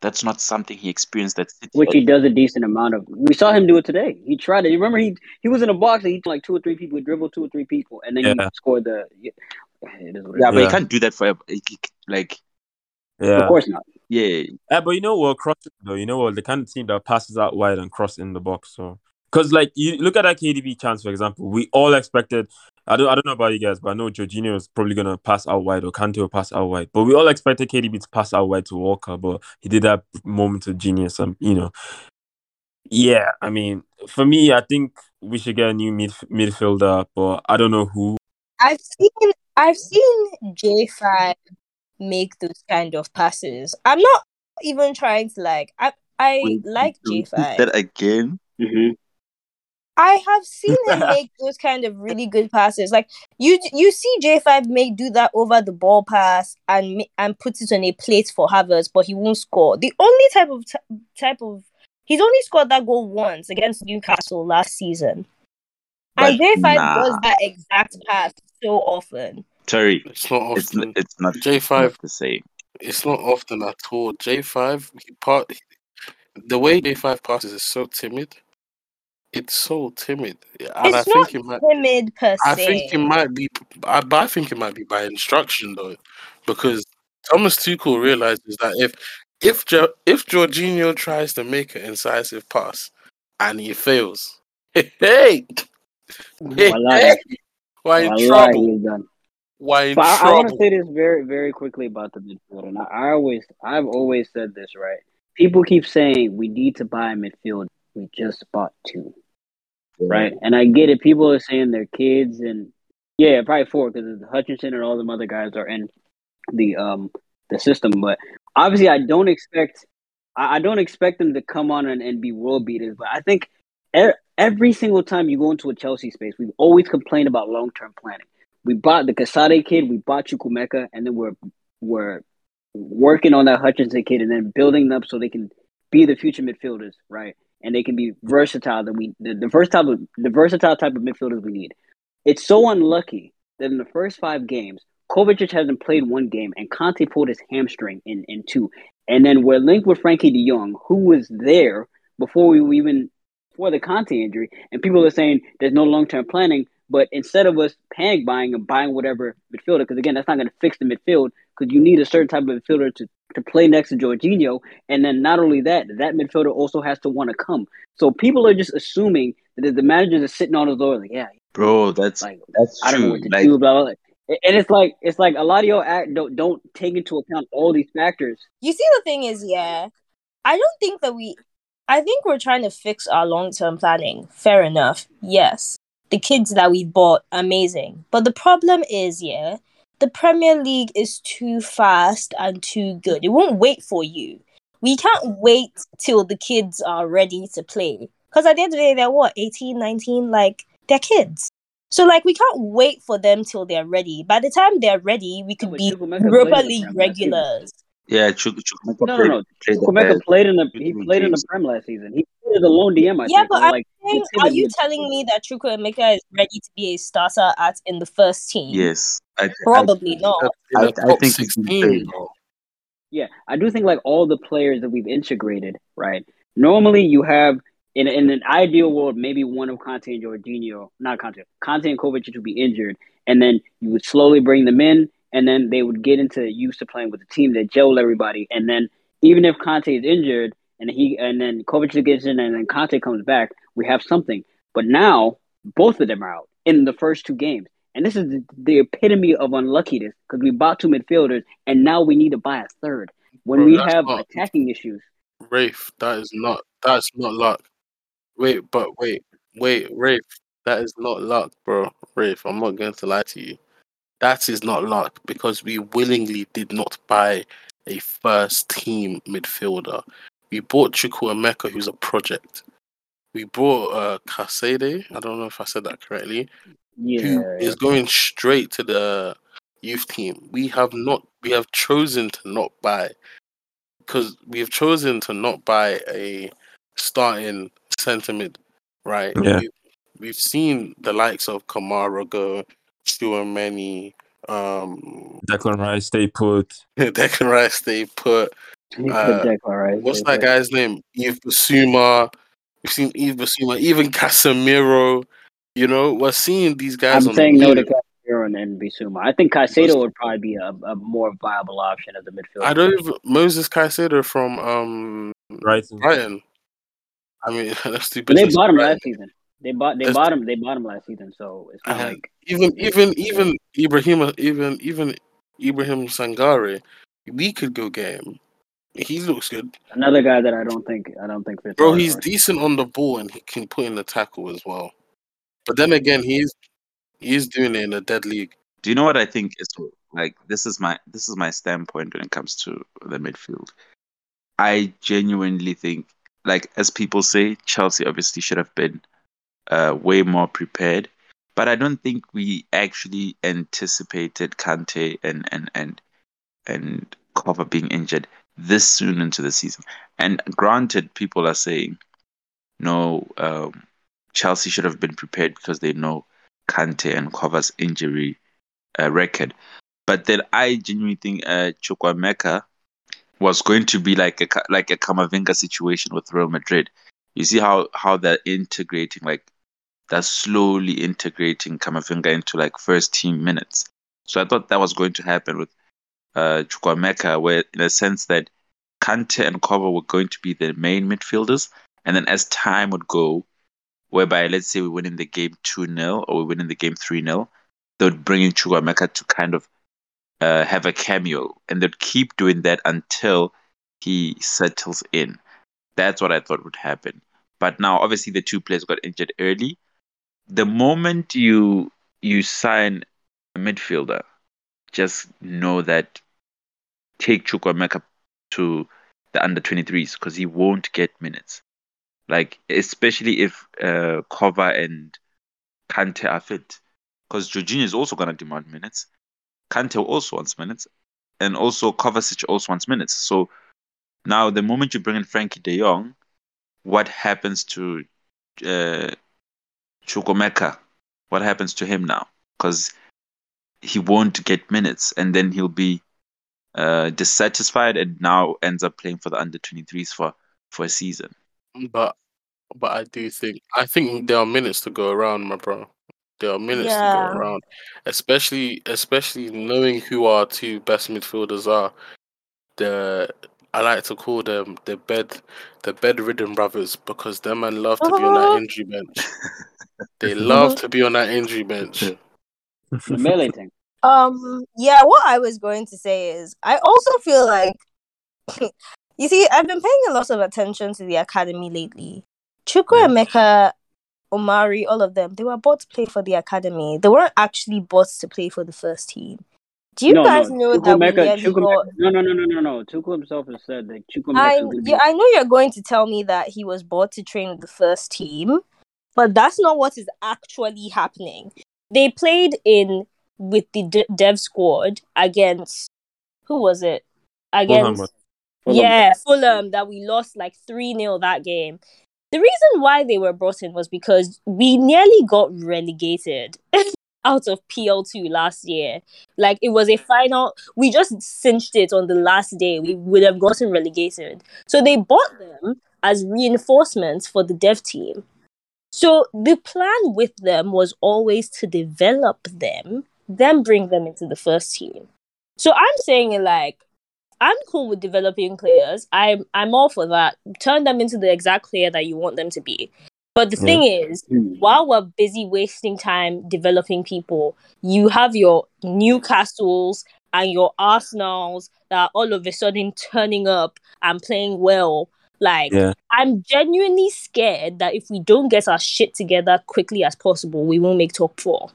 That's not something he experienced at City. which he does a decent amount of. We saw him do it today. He tried it. You remember he he was in a box and he like two or three people, he dribbled two or three people, and then he scored the. It is what it yeah, but Yeah. he can't do that forever. He- he- like, Yeah. Of course not. yeah, Yeah, but you know what, crossing though, you know what, the kind of team that passes out wide and cross in the box. So, because like you look at that KDB chance, for example, we all expected. I don't, I don't know about you guys, but I know Jorginho is probably gonna pass out wide or Kante will pass out wide. But we all expected KDB to pass out wide to Walker, but he did that moment of genius. And you know, yeah, I mean, for me, I think we should get a new mid, midfielder, but I don't know who. I've seen I've seen J five make those kind of passes. I'm not even trying to like I I Wait, like J five. that again. hmm I have seen <laughs> him make those kind of really good passes. Like you, you see J five make do that over the ball pass and and put it on a plate for Havertz, but he won't score. The only type of t- type of he's only scored that goal once against Newcastle last season, and But J five nah. does that exact pass so often. Terry, It's not often. n- it's not J5 not the same. It's not often at all. J five he part the way J five passes is so timid. It's so timid, and I it's think not it might. timid per I think it might be, I, but I think it might be by instruction though, because Thomas Tuchel realizes that if if jo- if Jorginho tries to make an incisive pass and he fails, <laughs> hey, hey, hey, Wallahi. why in Wallahi, trouble? Why in But I, I want to say this very, very quickly about the midfield, and I, I always, I've always said this, right? People keep saying we need to buy a midfield. We just bought two, right? And I get it. People are saying their kids, and yeah, probably four because Hutchinson and all them other guys are in the um the system. But obviously, I don't expect, I, I don't expect them to come on and, and be world beaters. But I think every single time you go into a Chelsea space, we've always complained about long term planning we bought the Casadei kid, we bought Chukwuemeka, and then we're we're working on that Hutchinson kid, and then building them up so they can be the future midfielders, right? And they can be versatile. That we the, the versatile the versatile type of midfielders we need. It's so unlucky that in the first five games, Kovacic hasn't played one game, and Kante pulled his hamstring in in two, and then we're linked with Frenkie De Jong, who was there before we even before the Kante injury, and people are saying there's no long term planning. But instead of us panic buying and buying whatever midfielder, because again, that's not going to fix the midfield, because you need a certain type of midfielder to, to play next to Jorginho. And then not only that, that midfielder also has to want to come. So people are just assuming that the managers are sitting on his door, like, yeah, Bro, that's like that's I don't know true. what to Like, do, blah, blah, blah. And it's like it's like a lot of your act don't don't take into account all these factors. You see, the thing is, yeah, I don't think that we. I think we're trying to fix our long term planning. Fair enough. Yes, the kids that we bought, amazing. But the problem is, yeah, the Premier League is too fast and too good. It won't wait for you. We can't wait till the kids are ready to play. Because at the end of the day, they're what, 18, 19? Like, they're kids. So, like, we can't wait for them till they're ready. By the time they're ready, we could but be Europa League them last season. regulars. Yeah, Chuk- Chukwuemeka No, no, played, no. played the played in the he played in the. Prem last season. He played a lone DM. I Yeah, think, but I'm like saying, are you telling me that Chukwuemeka Emeka is ready to be a starter at in the first team? Yes, I, I, Probably not. I- the I think 16, Yeah, I do think like all the players that we've integrated, right? Normally you have in in an ideal world, maybe one of Kante and Jorginho, not Kante, Kante and Kovacic would be injured, and then you would slowly bring them in, and then they would get into used to playing with the team that gel everybody, and then even if Kante is injured and he and then Kovacic gets in and then Kante comes back, we have something. But now both of them are out in the first two games. And this is the, the epitome of unluckiness because we bought two midfielders and now we need to buy a third when Bro, we have not- attacking issues. Wraith, that is not that's not luck. Wait, but wait, wait, Wraith, that is not luck, bro. Wraith, I'm not going to lie to you. That is not luck because we willingly did not buy a first team midfielder. We bought Chukwuemeka, who's a project. We bought uh Kasede, I don't know if I said that correctly, Yeah, who is going straight to the youth team. We have not we have chosen to not buy because we have chosen to not buy a starting centre mid, right? Yeah. We, we've seen the likes of Kamara go, Tchouameni, um, Declan Rice, stay put. <laughs> Declan Rice, they put He uh, put Declan Rice. what's that guy's name? Yves Bissouma. We've seen Yves Bissouma, even Casemiro. You know, we're seeing these guys. I'm on saying the no to move. Casemiro and, and Bissouma. I think Caicedo would probably be a, a more viable option as a midfielder. I don't even Moses Caicedo from um Right. Brighton. I mean, <laughs> let's But they business. bought him last season. They bought they Let's- bought him they bought him last season, so it's not Uh, like Even even even Ibrahim even even Ibrahim Sangare, we could go get him. He looks good, another guy that I don't think I don't think fits. bro. He's course. decent on the ball and he can put in the tackle as well. But then again, he's he's doing it in a dead league. Do you know what I think is like? This is my this is my standpoint when it comes to the midfield. I genuinely think, like as people say, Chelsea obviously should have been uh, way more prepared, but I don't think we actually anticipated Kante and and and and Kova being injured this soon into the season. And granted, people are saying, no, um, Chelsea should have been prepared because they know Kante and Kova's injury uh, record. But then I genuinely think uh, Chukwuemeka was going to be like a like a Kamavinga situation with Real Madrid. You see how how they're integrating, like they're slowly integrating Kamavinga into like first team minutes. So I thought that was going to happen with uh, Chukwuemeka, where in a sense that Kante and Kova were going to be the main midfielders, and then as time would go, whereby let's say we win in the game two 0 or we win in the game three 0 they would bring in Chukwuemeka to kind of uh, have a cameo, and they'd keep doing that until he settles in. That's what I thought would happen. But now, obviously, the two players got injured early. The moment you you sign a midfielder, just know that take Chukwuemeka to the under 23s because he won't get minutes. Like especially if uh, Kova and Kante are fit, because Jorginho is also gonna demand minutes. Kante also wants minutes, and also Kovacic also wants minutes. So now, the moment you bring in Frenkie De Jong, what happens to uh, Chukwuemeka? What happens to him now? Because he won't get minutes, and then he'll be uh, dissatisfied, and now ends up playing for the under 23s for for a season. But but I do think I think there are minutes to go around, my bro. There are minutes to go around, especially especially knowing who our two best midfielders are. The I like to call them the bed the bedridden brothers because them man love to be on that <laughs> injury bench. They love to be on that injury bench. <laughs> The melee thing. <laughs> Um, yeah, what I was going to say is I also feel like <laughs> you see, I've been paying a lot of attention to the academy lately. Chukwu Emeka, Omari, all of them, they were bought to play for the academy. They weren't actually bought to play for the first team. Do you no, guys no, know that we Chukwuemeka, nearly got no, no, no, no, no, no. Tuchel himself has said that Chukwuemeka I is going to yeah, I know you're going to tell me that he was bought to train with the first team, but that's not what is actually happening. They played in with the de- dev squad against who was it? Against Fulham. yeah Fulham that we lost like three 0 that game. The reason why they were brought in was because we nearly got relegated <laughs> out of PL2 last year. Like it was a final, we just cinched it on the last day. We would have gotten relegated. So they bought them as reinforcements for the dev team. So the plan with them was always to develop them, then bring them into the first team. So I'm saying it like I'm cool with developing players. I'm I'm all for that. Turn them into the exact player that you want them to be. But the Yeah. thing is, Hmm. while we're busy wasting time developing people, you have your Newcastles and your Arsenals that are all of a sudden turning up and playing well. Like Yeah. I'm genuinely scared that if we don't get our shit together quickly as possible, we won't make top four.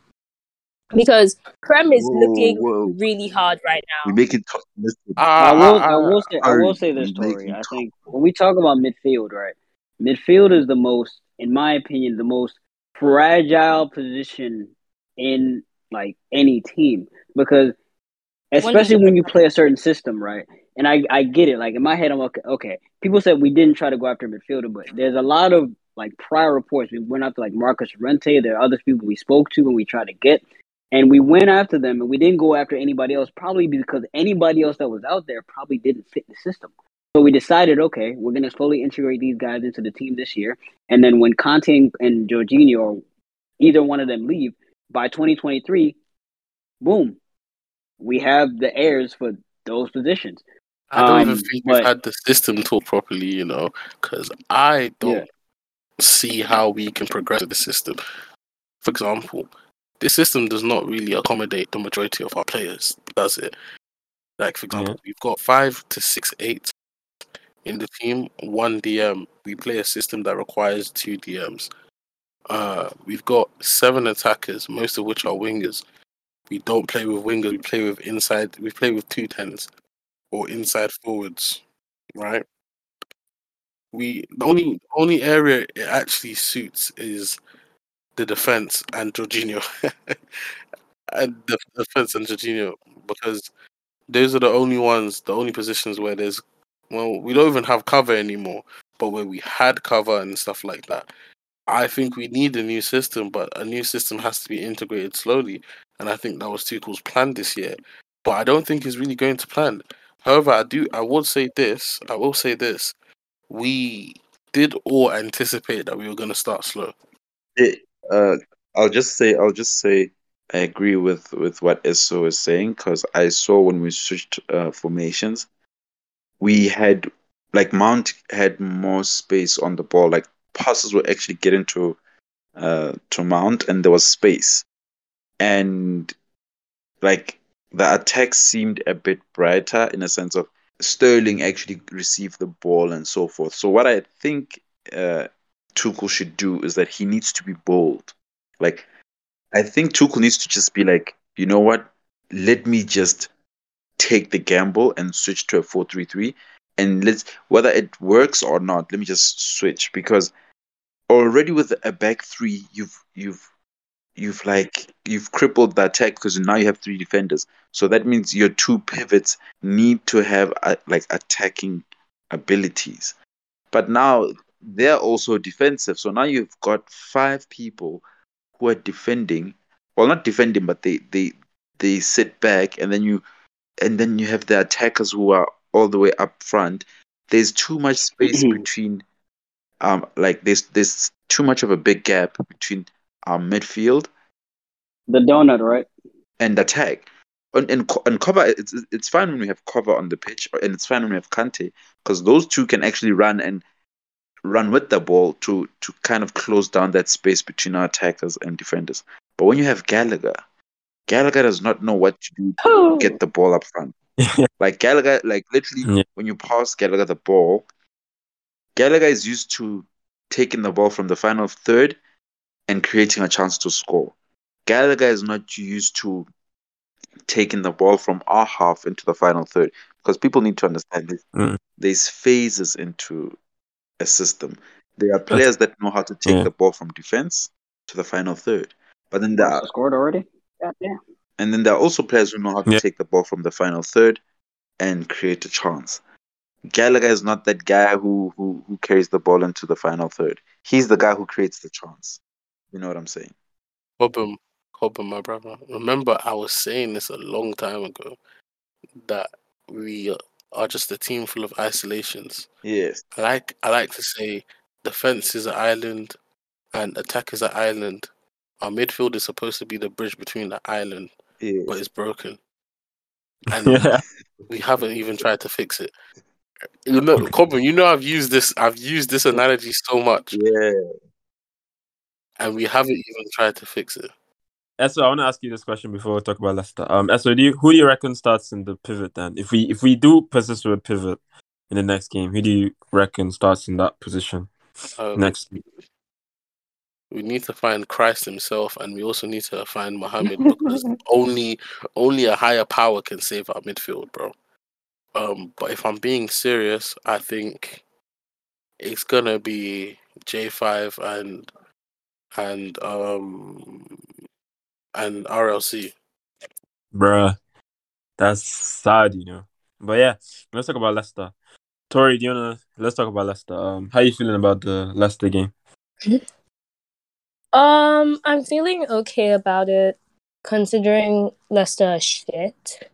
Because Prem is Whoa, looking whoa. really hard right now. We now. make it top. Listen, ah, I will. I will say. I will say this, we make Tori. it I think when we talk about midfield, right? Midfield is the most, in my opinion, the most fragile position in like any team because, especially when you play a certain system, right? And I, I get it. Like in my head, I'm okay. Okay, people said we didn't try to go after a midfielder, but there's a lot of like prior reports. We went after like Marcus Rente. There are other people we spoke to and we tried to get. And we went after them and we didn't go after anybody else, probably because anybody else that was out there probably didn't fit the system. So we decided, okay, we're going to slowly integrate these guys into the team this year. And then when Kante and- and Jorginho or either one of them leave by 2023, boom, we have the heirs for those positions. I don't even Um, think but- we've had the system talk properly, you know, because I don't see how we can progress with the system. For example, this system does not really accommodate the majority of our players, does it? Like, for example, we've got five to six, eight in the team, one DM. We play a system that requires two DMs. Uh, we've got seven attackers, most of which are wingers. We don't play with wingers. We play with inside. We play with two tens or inside forwards, right? We the only only area it actually suits is the defense and Jorginho, <laughs> and the defense and Jorginho because those are the only ones, the only positions where there's well, we don't even have cover anymore, but where we had cover and stuff like that. I think we need a new system, but a new system has to be integrated slowly. And I think that was Tuchel's plan this year. But I don't think he's really going to plan. However, I do I would say this, I will say this. We did all anticipate that we were gonna start slow. It, uh, I'll just say, I'll just say, I agree with with what S.O is saying because I saw when we switched uh, formations, we had like Mount had more space on the ball. Like passes were actually getting to uh to Mount, and there was space, and like the attack seemed a bit brighter in a sense of Sterling actually received the ball and so forth. So what I think uh, Tuchel should do is that he needs to be bold. Like I think Tuchel needs to just be like, you know what? Let me just take the gamble and switch to a 4-3-3 and let's whether it works or not, let me just switch because already with a back three you've you've you've like you've crippled the attack because now you have three defenders. So that means your two pivots need to have uh, like attacking abilities. But now they're also defensive. So now you've got five people who are defending. Well, not defending, but they they they sit back, and then you and then you have the attackers who are all the way up front. There's too much space Mhm. between, um, like there's there's too much of a big gap between our midfield The donut, right? and attack. And, and, and Kova, it's, it's fine when we have Kova on the pitch, and it's fine when we have Kante, because those two can actually run and run with the ball to to kind of close down that space between our attackers and defenders. But when you have Gallagher, Gallagher does not know what to do to get the ball up front. <laughs> Like Gallagher, like literally, Yeah. when you pass Gallagher the ball, Gallagher is used to taking the ball from the final third and creating a chance to score. Gallagher is not used to taking the ball from our half into the final third because people need to understand this. Mm. There's phases into a system. There are players that know how to take Yeah. the ball from defense to the final third, but then there are Scored already? God damn. and then there are also players who know how to Yeah. take the ball from the final third and create a chance. Gallagher is not that guy who who who carries the ball into the final third. He's the guy who creates the chance. You know what I'm saying? Cobham, Cobham, my brother. Remember, I was saying this a long time ago that we are just a team full of isolations. Yes. I like I like to say defense is an island and attack is an island. Our midfield is supposed to be the bridge between the island, Yes. but it's broken, <laughs> and Yeah. we haven't even tried to fix it. You know, Cobham, you know I've used this I've used this analogy so much, Yeah. And we haven't even tried to fix it. S.O, I want to ask you this question before we talk about Leicester. Um, S.O, do you, who do you reckon starts in the pivot then? If we if we do persist with a pivot in the next game, who do you reckon starts in that position Um, next? week? we need to find Christ himself, and we also need to find Muhammad because <laughs> only only a higher power can save our midfield, bro. Um, but if I'm being serious, I think it's gonna be J five and and um and RLC. Bruh, that's sad, you know. But yeah, let's talk about Leicester. Tori, do you wanna let's talk about Leicester? Um, how are you feeling about the Leicester game? <laughs> Um, I'm feeling okay about it, considering Leicester shit.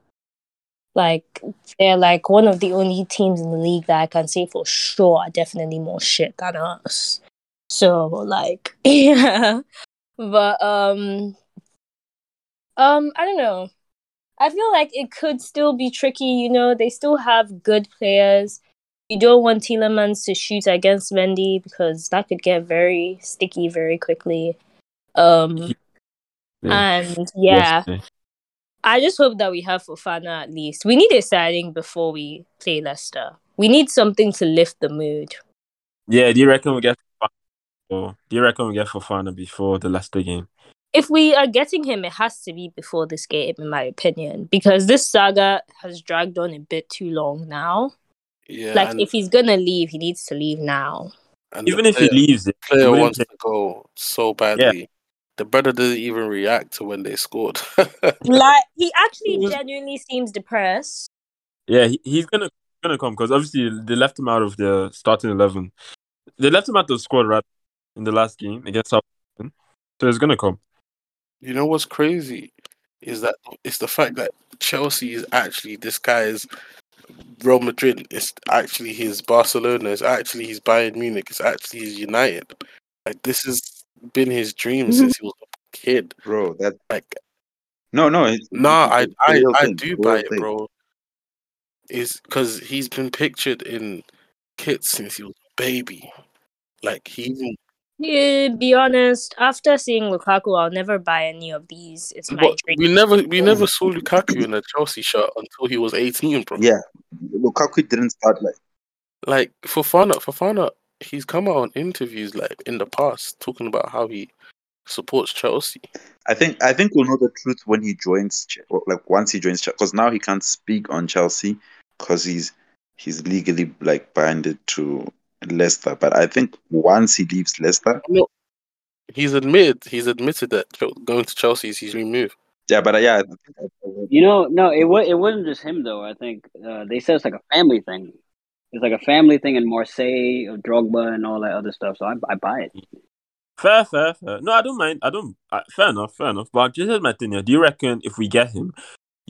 Like they're like one of the only teams in the league that I can say for sure are definitely more shit than us. So like <laughs> yeah, but um, um, I don't know. I feel like it could still be tricky. You know, they still have good players. You don't want Tielemans to shoot against Mendy because that could get very sticky very quickly. Um, and yeah, Yesterday. I just hope that we have Fofana at least. We need a signing before we play Leicester. We need something to lift the mood. Yeah, do you reckon we get or do you reckon we get Fofana before the Leicester game? If we are getting him, it has to be before this game, in my opinion, because this saga has dragged on a bit too long now. Yeah, like, if he's gonna leave, he needs to leave now. and Even if player, he leaves the player wouldn't wants to go so badly. The brother didn't even react to when they scored. <laughs> Like, he actually was- genuinely seems depressed. yeah, he, he's gonna gonna come because obviously they left him out of the starting eleven. They left him out of the squad right in the last game against Southampton, so it's gonna come. You know what's crazy is that it's the fact that Chelsea is actually this guy is Real Madrid. It's actually his Barcelona. It's actually his Bayern Munich. It's actually his United. Like this has been his dream Mhm. since he was a kid. Bro, that Like no no it's, nah, I it's a I, real I do real buy it, thing. bro. Is because he's been pictured in kits since he was a baby. Like he even To be honest, after seeing Lukaku, I'll never buy any of these. It's my but dream. we never we never saw Lukaku in a Chelsea shirt until he was eighteen, bro. Yeah. Lukaku didn't start like like Fofana, Fofana, he's come out on interviews like in the past talking about how he supports Chelsea. I think I think we'll know the truth when he joins, like once he joins, because now he can't speak on Chelsea because he's he's legally like binded to Leicester. But I think once he leaves Leicester, no, He's admitted he's admitted that going to Chelsea is his remove. yeah. But uh, yeah, I think I- You know, no, it was it wasn't just him though. I think uh, they said it's like a family thing. It's like a family thing in Marseille, of Drogba, and all that other stuff. So I, I buy it. Fair, fair, fair. No, I don't mind. I don't. Uh, fair enough, fair enough. But just here's my thing. Here. Do you reckon if we get him,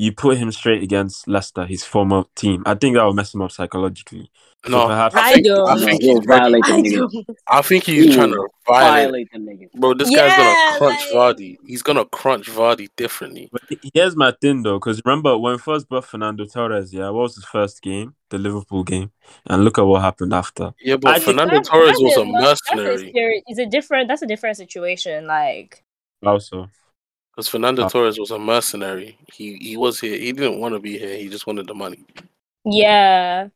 you put him straight against Leicester, his former team? I think that will mess him up psychologically. So No, perhaps- I I think, don't. I think he'll he's violate I them I think he's He trying to violate. Violate them niggas. Bro, this guy's gonna crunch like- Vardy. He's gonna crunch Vardy differently. But here's my thing though, because remember when first brought Fernando Torres, yeah, what was his first game? The Liverpool game, and look at what happened after. Yeah, but I Fernando That- Torres was a mercenary Is it's a different. That's a different situation. Like, Also, because Fernando Oh. Torres was a mercenary. He he was here. He didn't want to be here. He just wanted the money. yeah,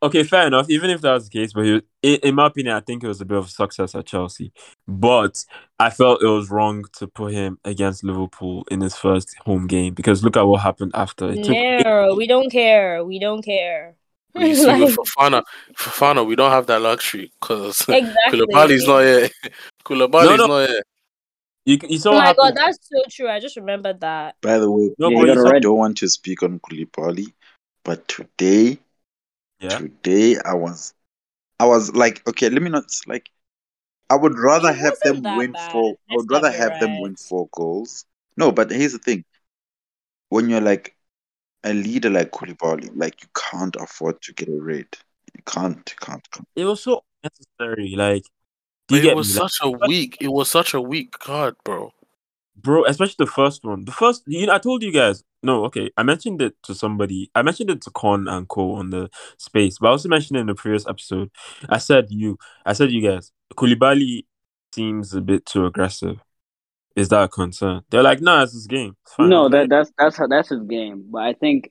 okay, fair enough. Even if that was the case, but he was, in, in my opinion, I think it was a bit of a success at Chelsea. But I felt it was wrong to put him against Liverpool in his first home game because look at what happened after. It took we don't care. We don't care. But you see, <laughs> Like, with Fofana, Fofana, we don't have that luxury because exactly. Koulibaly's not here. <laughs> Koulibaly's No, no. not here. You, you saw Oh my god, that's so true. I just remembered that. by the way, No, Yeah, but you you got a saw- I don't want to speak on Koulibaly, But today, Yeah. today I was, I was like, okay, let me not like. I would rather It have them win bad. four. I would rather get it have them win right. four goals. No, but here's the thing: when you're like a leader like Koulibaly, like you can't afford to get a red. You can't, you can't, can't. It was so necessary. Like, do But you it get was me? Like, such a weak. It was such a weak card, bro. bro, especially the first one. The first, you know, I told you guys. No, okay, I mentioned it to somebody. I mentioned it to Con and Co on the space, but I also mentioned it in the previous episode. I said you, I said you guys, Koulibaly seems a bit too aggressive. Is that a concern? They're like, nah, it's his game. It's fine. No, that that's that's how that's his game. But I think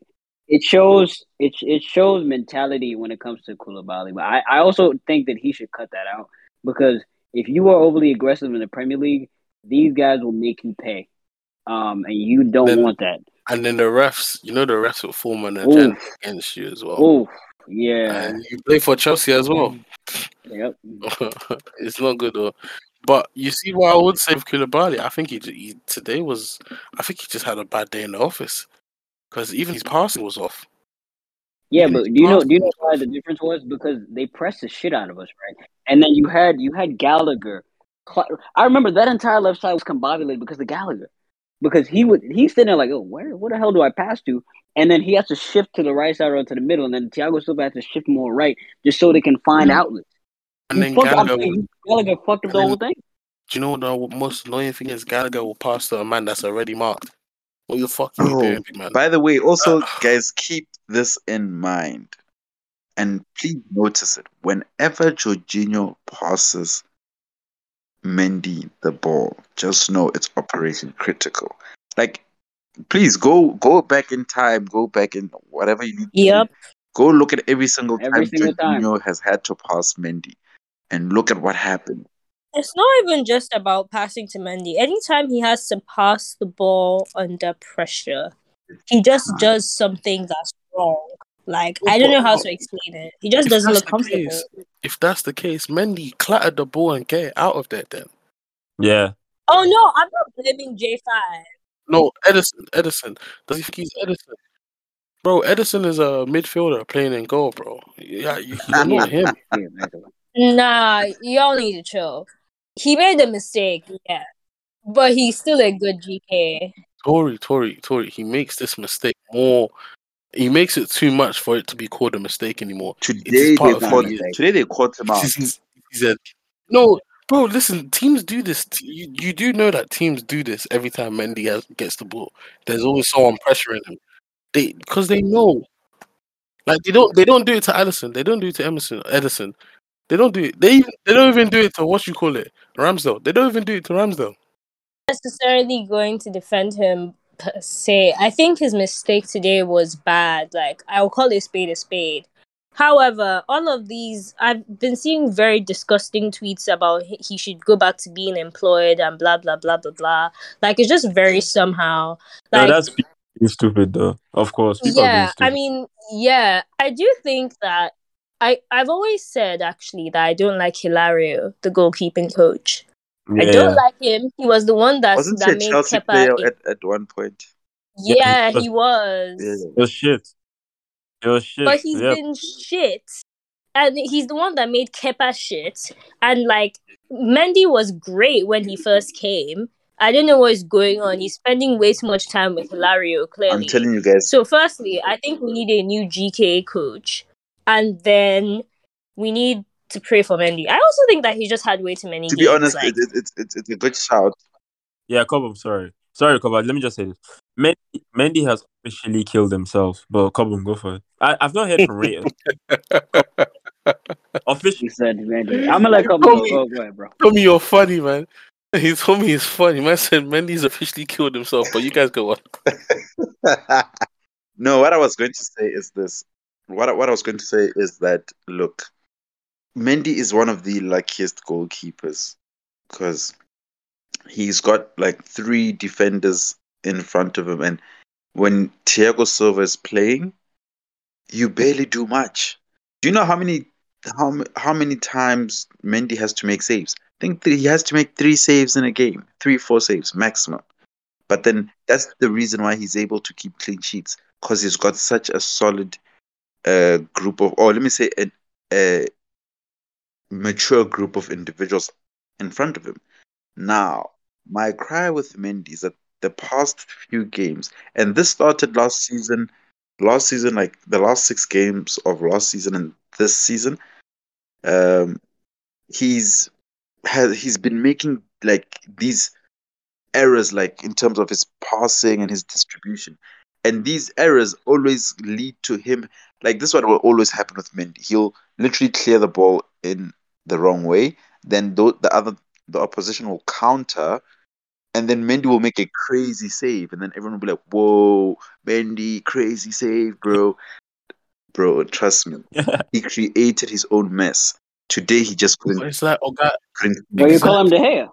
it shows it it shows mentality when it comes to Koulibaly. But I, I also think that he should cut that out because if you are overly aggressive in the Premier League, these guys will make you pay. Um, and you don't Then- want that. And then the refs, you know, the refs will form an agenda Oof, against you as well. oof, yeah, And you play for Chelsea as well. yep. <laughs> it's not good though. But you see what I would say of Koulibaly. I think he, he today was. I think he just had a bad day in the office because even his passing was off. Yeah, Even but do you know do you know why the difference was? Because they pressed the shit out of us, right? And then you had you had Gallagher. I remember that entire left side was combobulated because of Gallagher. Because he would he's sitting there like, oh, where where the hell do I pass to? And then he has to shift to the right side or to the middle, and then Thiago Silva has to shift more right just so they can find Mhm. outlets. And He then fucked, Gallagher. telling Will, you, Gallagher fucked up the and whole thing. do you know what the most annoying thing is? Gallagher will pass to a man that's already marked. What the fuck are you Oh, doing, man? by the way, also, Uh, <sighs> guys, keep this in mind. And please notice it. Whenever Jorginho passes Mendy the ball, just know it's operation critical. Like, please go go back in time, go back in whatever you need to do. Yep. Go look at every single Every time single time. Has had to pass Mendy and look at what happened. It's not even just about passing to Mendy. Anytime he has to pass the ball under pressure, he just does something that's wrong. Like Well, I don't know how to explain it. He just if doesn't look the comfortable. case, if that's the case, Mendy clattered the ball and get out of there. Then Yeah. Oh no, I'm not blaming J five. no, Ederson. Ederson. Does he think he's Ederson? Bro, Ederson is a midfielder playing in goal, bro. Yeah, you, you're <laughs> not him. Yeah. Nah, y'all need to chill. He made a mistake, yeah. But he's still a good GK. Tori, Tori, Tori. He makes this mistake more. He makes it too much for it to be called a mistake anymore. Today they of who caught today they caught him out. He's, he's, he's no, bro. Listen, teams do this. You, you do know that teams do this every time Mendy has, gets the ball. There's always someone pressuring him. They because they know, like they don't they don't do it to Alisson. They don't do it to Emerson, Ederson. They don't do it. They even, they don't even do it to what you call it, Ramsdale. They don't even do it to Ramsdale. necessarily going to defend him se. I think his mistake today was bad. Like I will call a spade a spade. However, all of these I've been seeing very disgusting tweets about he should go back to being employed and blah blah blah blah blah. Like it's just very somehow. no, Like that's being stupid, though. Of course, people yeah. I mean, yeah, I do think that I I've always said actually that I don't like Hilario, the goalkeeping coach. I don't like him. He was the one that Wasn't he that a made Chelsea Kepa. player a- at, at one point? yeah, Yeah, he was. Yeah. it was shit. It was shit. But he's yeah. been shit. And he's the one that made Kepa shit. And like Mendy was great when he first came. I don't know what's going on. He's spending way too much time with Hilario, clearly. I'm telling you guys. So firstly, I think we need a new GK coach. And then we need to pray for Mendy. I also think that he just had way too many to games. be honest, like, it, it, it's it's it's a good shout. Yeah, Cobb, I'm sorry. Sorry, Cobb, let me just say this. Mendy, Mendy has officially killed himself, but Cobb, go for it. I, I've not heard from Rater. <laughs> Officially, He said, Mendy. I'm gonna let Kobe Kobe. go. Go ahead, bro. Told me you're funny, man. He told me he's funny. Man said Mendy's officially killed himself, but you guys go on. <laughs> <laughs> no, what I was going to say is this. What what I was going to say is that look, Mendy is one of the luckiest goalkeepers because he's got like three defenders in front of him, and when Thiago Silva is playing, you barely do much. Do you know how many how how many times Mendy has to make saves? I think that he has to make three saves in a game, three four saves maximum. But then that's the reason why he's able to keep clean sheets because he's got such a solid uh, group of, or let me say, a, a mature group of individuals in front of him. Now, my cry with Mendy is that the past few games, and this started last season, last season, like the last six games of last season and this season, um, he's has he's been making like these errors, like in terms of his passing and his distribution, and these errors always lead to him. Like this one will always happen with Mendy. He'll literally clear the ball in the wrong way. Then th- the other the opposition will counter, and then Mendy will make a crazy save, and then everyone will be like, "Whoa, Mendy, crazy save, bro!" Bro, trust me, <laughs> he created his own mess. Today he just couldn't. It's like, oh God, couldn't Bro, you call him De Gea.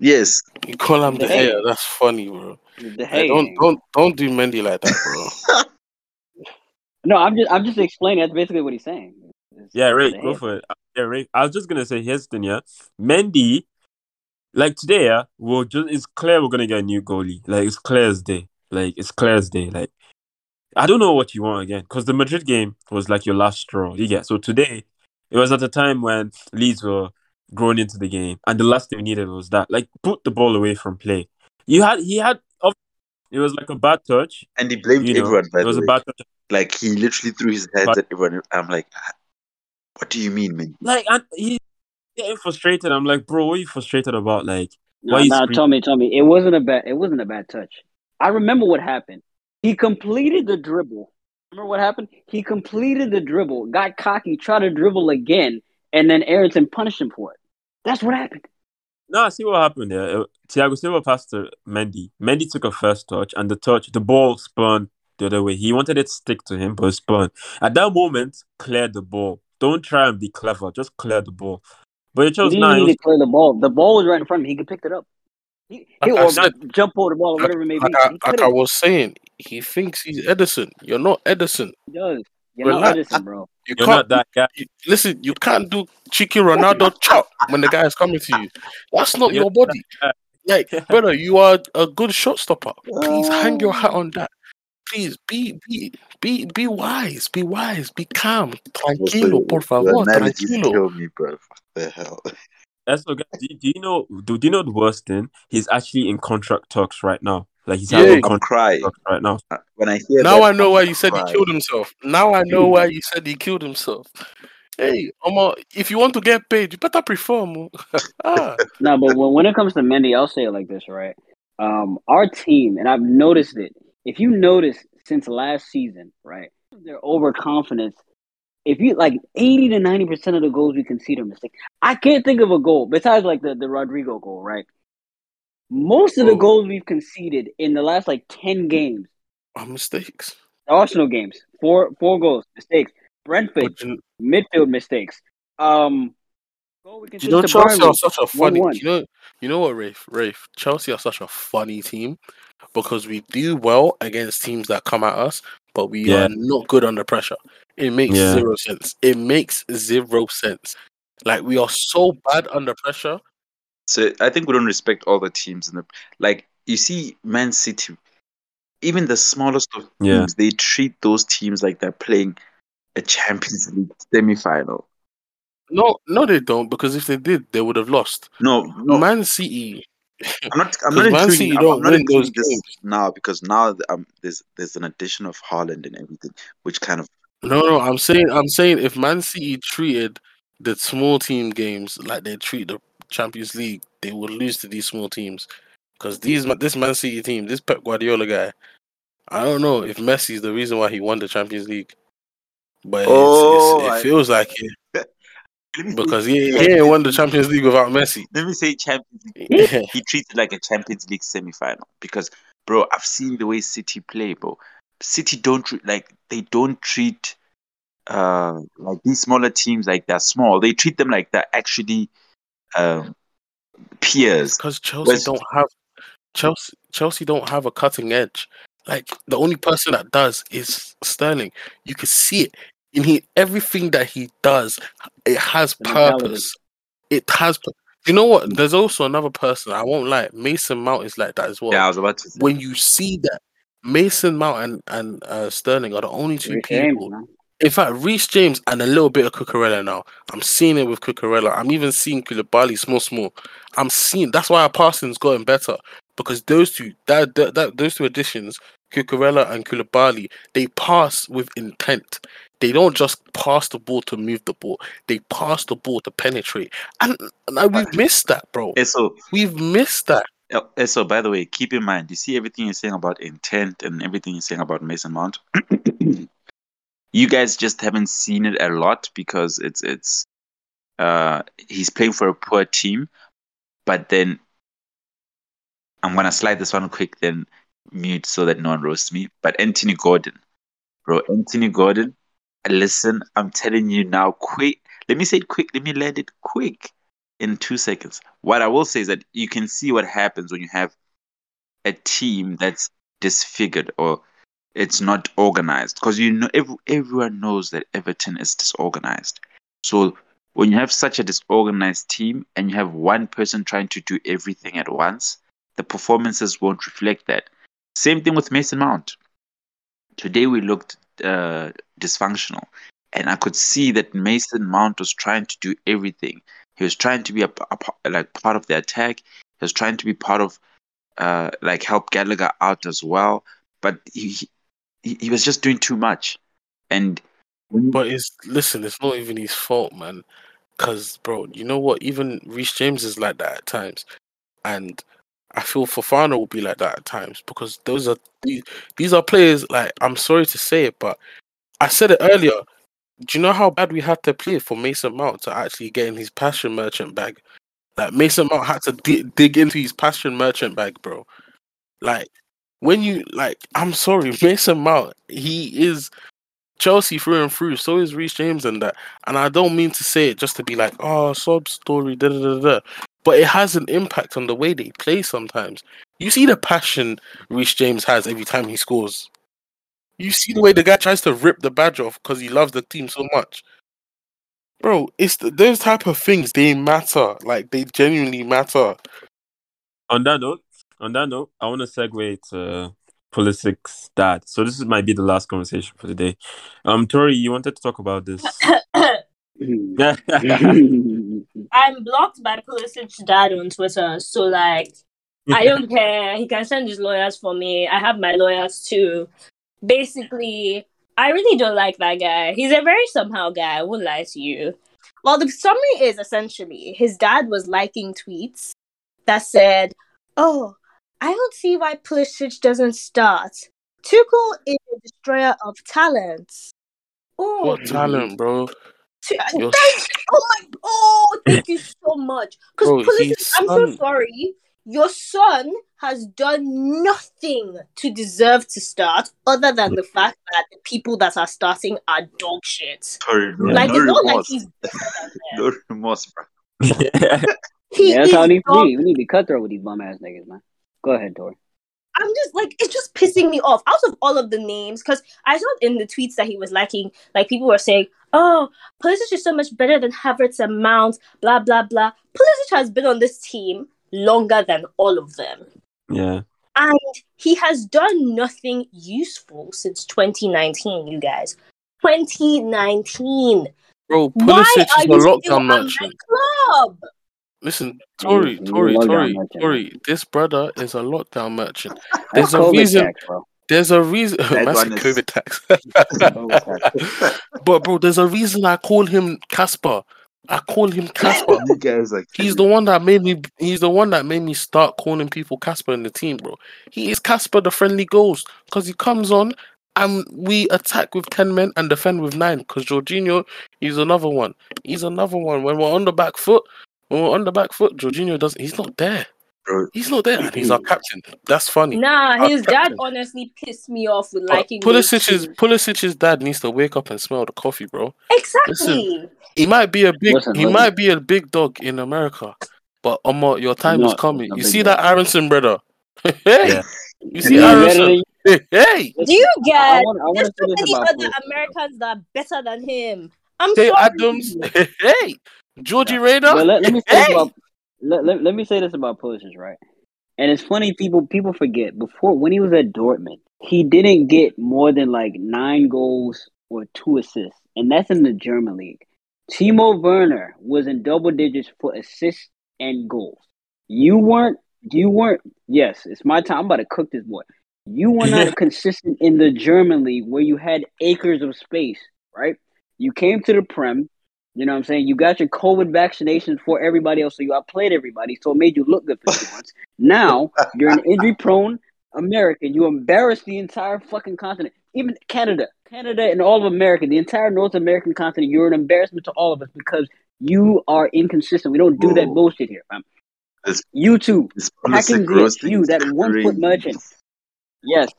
yes, you call him De the Gea. hair. That's funny, bro. De Like, Gea. don't don't don't do Mendy like that, bro. <laughs> No, I'm just I'm just explaining. That's basically what he's saying. It's Yeah, Ray, go for it. Uh, yeah, Ray. I was just gonna say here's the thing, yeah. Mendy, like today, yeah, we're just it's clear we're gonna get a new goalie. Like it's clear as day. Like it's clear as day. Like I don't know what you want again because the Madrid game was like your last straw. You get so today it was at a time when Leeds were growing into the game, and the last thing we needed was that. Like put the ball away from play. You had he had. It was like a bad touch. and he blamed You know, everyone. By it was the a bad touch. like he literally threw his hands But- at everyone. I'm like, ah, what do you mean, man? Like and he getting frustrated. I'm like, bro, what are you frustrated about? Like, No, Why you no, scream- tell me, tell me. It wasn't a bad. It wasn't a bad touch. I remember what happened. He completed the dribble. Remember what happened? He completed the dribble, got cocky, tried to dribble again, and then Aaronson punished him for it. That's what happened. No, I see what happened there. Uh, Thiago Silva passed to Mendy. Mendy took a first touch, and the touch, the ball spun the other way. He wanted it to stick to him, but it spun. At that moment, cleared the ball. Don't try and be clever. Just clear the ball. But it He chose didn't now. to clear the ball. The ball was right in front of him. He could pick it up. He, he Like I or said- jump over the ball, or whatever it may be. Like I, like I was saying, he thinks he's Ederson. You're not Ederson. He does. You're not Ederson, bro. You You're can't not that guy. you- listen. You can't do cheeky Ronaldo chop when the guy is coming to you. That's not You're your body. Like, <laughs> brother, you are a good shot stopper. Please hang your hat uh, on that. Please be be be be wise. Be wise. Be calm. Tranquilo, por favor. The Tranquilo. kill me, bro. What the hell? That's what, guys. Do, do you know? Do, do you know the worst thing? He's actually in contract talks right now. Like he's Yeah. having I'm contract crying talks right now. when I hear Now that, I know I'm why you said he killed himself. Now I know why you said he killed himself. Hey, Omo, if you want to get paid, you better perform. oh. <laughs> ah, No, but when, when it comes to Mendy, I'll say it like this, right? Um, our team, and I've noticed it. If you notice since last season, right, their overconfidence. If you like eighty to ninety percent of the goals we concede are mistakes. I can't think of a goal besides like the, the Rodrigo goal, right? Most of the Oh. goals we've conceded in the last like ten games, are mistakes. Arsenal games, four four goals, mistakes. Brentford, you, midfield mistakes. Um, goal we you know, Chelsea Burnley. are such a funny. 1-1. You know, you know what, Wraith? Wraith, Chelsea are such a funny team because we do well against teams that come at us, but we Yeah. are not good under pressure. It makes Yeah. zero sense. It makes zero sense. Like we are so bad under pressure. So I think we don't respect all the teams in the like. You see, Man City, even the smallest of Yeah. teams, they treat those teams like they're playing a Champions League semi-final. No, no, they don't. Because if they did, they would have lost. No, no, Man City. I'm not. I'm not including. I'm, don't I'm not including this games. now because now um, there's there's an addition of Haaland and everything, which kind of No, no, I'm saying, I'm saying, if Man City treated the small team games like they treat the Champions League, they would lose to these small teams. Because these, this Man City team, this Pep Guardiola guy, I don't know if Messi is the reason why he won the Champions League, but Oh, it's, I- it feels like it Let me say- because he, he ain't won the Champions League without Messi. Let me say Champions League. Yeah. <laughs> He treated like a Champions League semi-final because, bro, I've seen the way City play, bro. City don't like they don't treat uh like these smaller teams like they're small. They treat them like they're actually um peers. because Chelsea Whereas- don't have Chelsea Chelsea don't have a cutting edge. Like the only person that does is Sterling. You can see it in he everything that he does. It has purpose. It has. You know what? There's also another person. I won't lie. Mason Mount is like that as well. Yeah, I was about to say. When you see that Mason Mount and and uh, Sterling are the only two Rich James, people. man. In fact, Reece James and a little bit of Cucurella now. I'm seeing it with Cucurella. I'm even seeing Koulibaly small, small. I'm seeing. That's why our passing's gotten better because those two, that, that, that those two additions, Cucurella and Koulibaly, they pass with intent. They don't just pass the ball to move the ball. They pass the ball to penetrate, and, and we've missed that, bro. So, We've missed that. eh, so by the way, keep in mind, you see everything you're saying about intent and everything you're saying about Mason Mount. <clears throat> you guys just haven't seen it a lot because it's it's uh he's playing for a poor team, but then I'm gonna slide this one quick, then mute so that no one roasts me. But Anthony Gordon, bro, Anthony Gordon. Listen, I'm telling you now, quick. Let me say it quick. Let me land it quick in two seconds. What I will say is that you can see what happens when you have a team that's disfigured or it's not organized because you know every, everyone knows that Everton is disorganized. So when you have such a disorganized team and you have one person trying to do everything at once, the performances won't reflect that. Same thing with Mason Mount. Today we looked uh, dysfunctional, and I could see that Mason Mount was trying to do everything. He was trying to be a, a like part of the attack. He was trying to be part of uh, like help Gallagher out as well, but he he, he was just doing too much. And But it's listen, it's not even his fault, man. Cause bro, you know what? Even Reece James is like that at times, and I feel Fofana will be like that at times because those are these, these are players. Like I'm sorry to say it, but I said it earlier. Do you know how bad we had to play for Mason Mount to actually get in his passion merchant bag? Like Mason Mount had to di- dig into his passion merchant bag, bro. Like when you like, I'm sorry, Mason Mount. He is Chelsea through and through. So is Reece James and that. And I don't mean to say it just to be like, oh, sob story, da da da da. But it has an impact on the way they play sometimes. You see the passion Reece James has every time he scores. You see the way the guy tries to rip the badge off because he loves the team so much. Bro, it's the, those type of things. They matter. Like they genuinely matter. On that note, on that note, I want to segue to Pulisic's dad. So this might be the last conversation for today. Um, Tori, you wanted to talk about this. <coughs> <laughs> <coughs> <laughs> I'm blocked by Pulisic's dad on Twitter, so like I don't care. He can send his lawyers for me. I have my lawyers too. Basically, I really don't like that guy. He's a very somehow guy. I won't lie to you. Well, the summary is essentially his dad was liking tweets that said, "Oh, I don't see why Pulisic doesn't start. Tuchel is a destroyer of talents." Oh, What talent, bro? Tu- thank- oh my! Oh, thank you so much. Because Bro, I'm so sorry. Your son has done nothing to deserve to start, other than the mm. fact that the people that are starting are dog shit. sorry, no, Like no it's not like he's better than no remorse, bro. <laughs> He yeah, that's how it needs dog. We need to be cutthroat with these bum ass niggas, man. Go ahead, Tori. I'm just like it's just pissing me off. Out of all of the names, because I saw in the tweets that he was liking, like people were saying, "Oh, Pulisic is so much better than Havertz and Mount." Blah blah blah. Pulisic has been on this team longer than all of them, yeah. and he has done nothing useful since 2019. You guys, 2019. Bro, Why Pulisic are is a lockdown merchant. club? Listen, Tori, he's a Tori, Tori. Tori. This brother is a lockdown merchant. <laughs> There's a COVID reason. There's a reason. That <laughs> That's a is- COVID tax. <laughs> <laughs> But bro, there's a reason I call him Casper. I call him Casper. are He's the one that made me. He's the one that made me start calling people Casper in the team, bro. He is Casper, the friendly ghost, because he comes on and we attack with ten men and defend with nine. Because Jorginho, he's another one. He's another one. When we're on the back foot, when we're on the back foot, Jorginho doesn't. He's not there. Bro. He's not there, and he's our captain. That's funny. Nah, Our his dad honestly pissed me off with But liking. those Pulisic's tweets. Pulisic's dad needs to wake up and smell the coffee, bro. Exactly. He might be a big Listen, he listen. might be a big dog in America, but Omo, your time is coming. You see dog. that Aaronson brother? <laughs> hey, Yeah. you see Yeah, Aaronson? better Hey, hey, Do you I get? want, I want There's so many other Pulisic. Americans that are better than him. I'm Tay sorry. Adams. <laughs> Hey, Georgie Rayner. But let, let me say Hey, about let, let, let me say this about Pulisic, right? And it's funny people people forget before when he was at Dortmund, he didn't get more than like nine goals or two assists, and that's in the German league. Timo Werner was in double digits for assists and goals. You weren't. You weren't. Yes, it's my time. I'm about to cook this boy. You were not <laughs> consistent in the German league where you had acres of space, right? You came to the Prem. You know what I'm saying? You got your COVID vaccinations for everybody else, so you outplayed everybody, so it made you look good for two months. Now you're an injury prone American. You embarrassed the entire fucking continent, even Canada, Canada, and all of America, the entire North American continent. You're an embarrassment to all of us because you are inconsistent. We don't do that bullshit here, fam. You too, Pulisic you, that one foot merchant. Yes,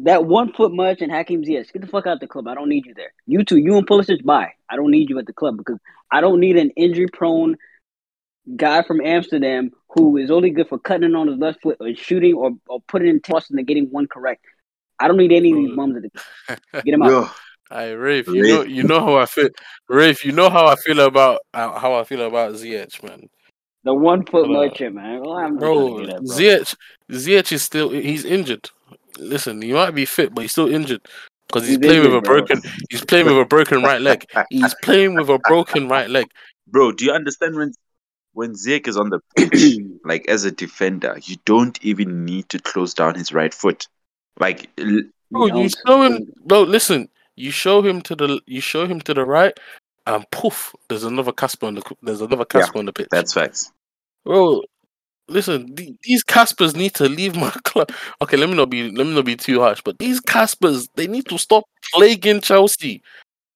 that one foot much and Hakim Ziyech. Get the fuck out the club. I don't need you there. You two, you and Pulisic, bye. I don't need you at the club because I don't need an injury prone guy from Amsterdam who is only good for cutting on his left foot or shooting or, or putting in tossing and getting one correct. I don't need any of these bums at the club. <laughs> Get him out. Yo, Hey, Wraith, you know, you know how I feel. Wraith, you know how I feel about uh, how I feel about Ziyech, man. The one foot Uh, merchant, man. Well, I'm Bro, trying to get that, bro. Ziyech, Ziyech is still he's injured. Listen, he might be fit, but he's still injured because he's, He's playing with a injured, bro. broken. He's playing with a broken right leg. He's <laughs> playing with a broken right leg. bro, do you understand when when Ziyech is on the pitch, <clears throat> like as a defender, you don't even need to close down his right foot. Like Bro, you don't. show him. Bro, listen, you show him to the you show him to the right, and poof, there's another Casper on the there's another Casper on the pitch. that's facts. Bro, listen, th- these Caspers need to leave my <laughs> club. Okay, let me not be let me not be too harsh, but these Caspers they need to stop plaguing Chelsea,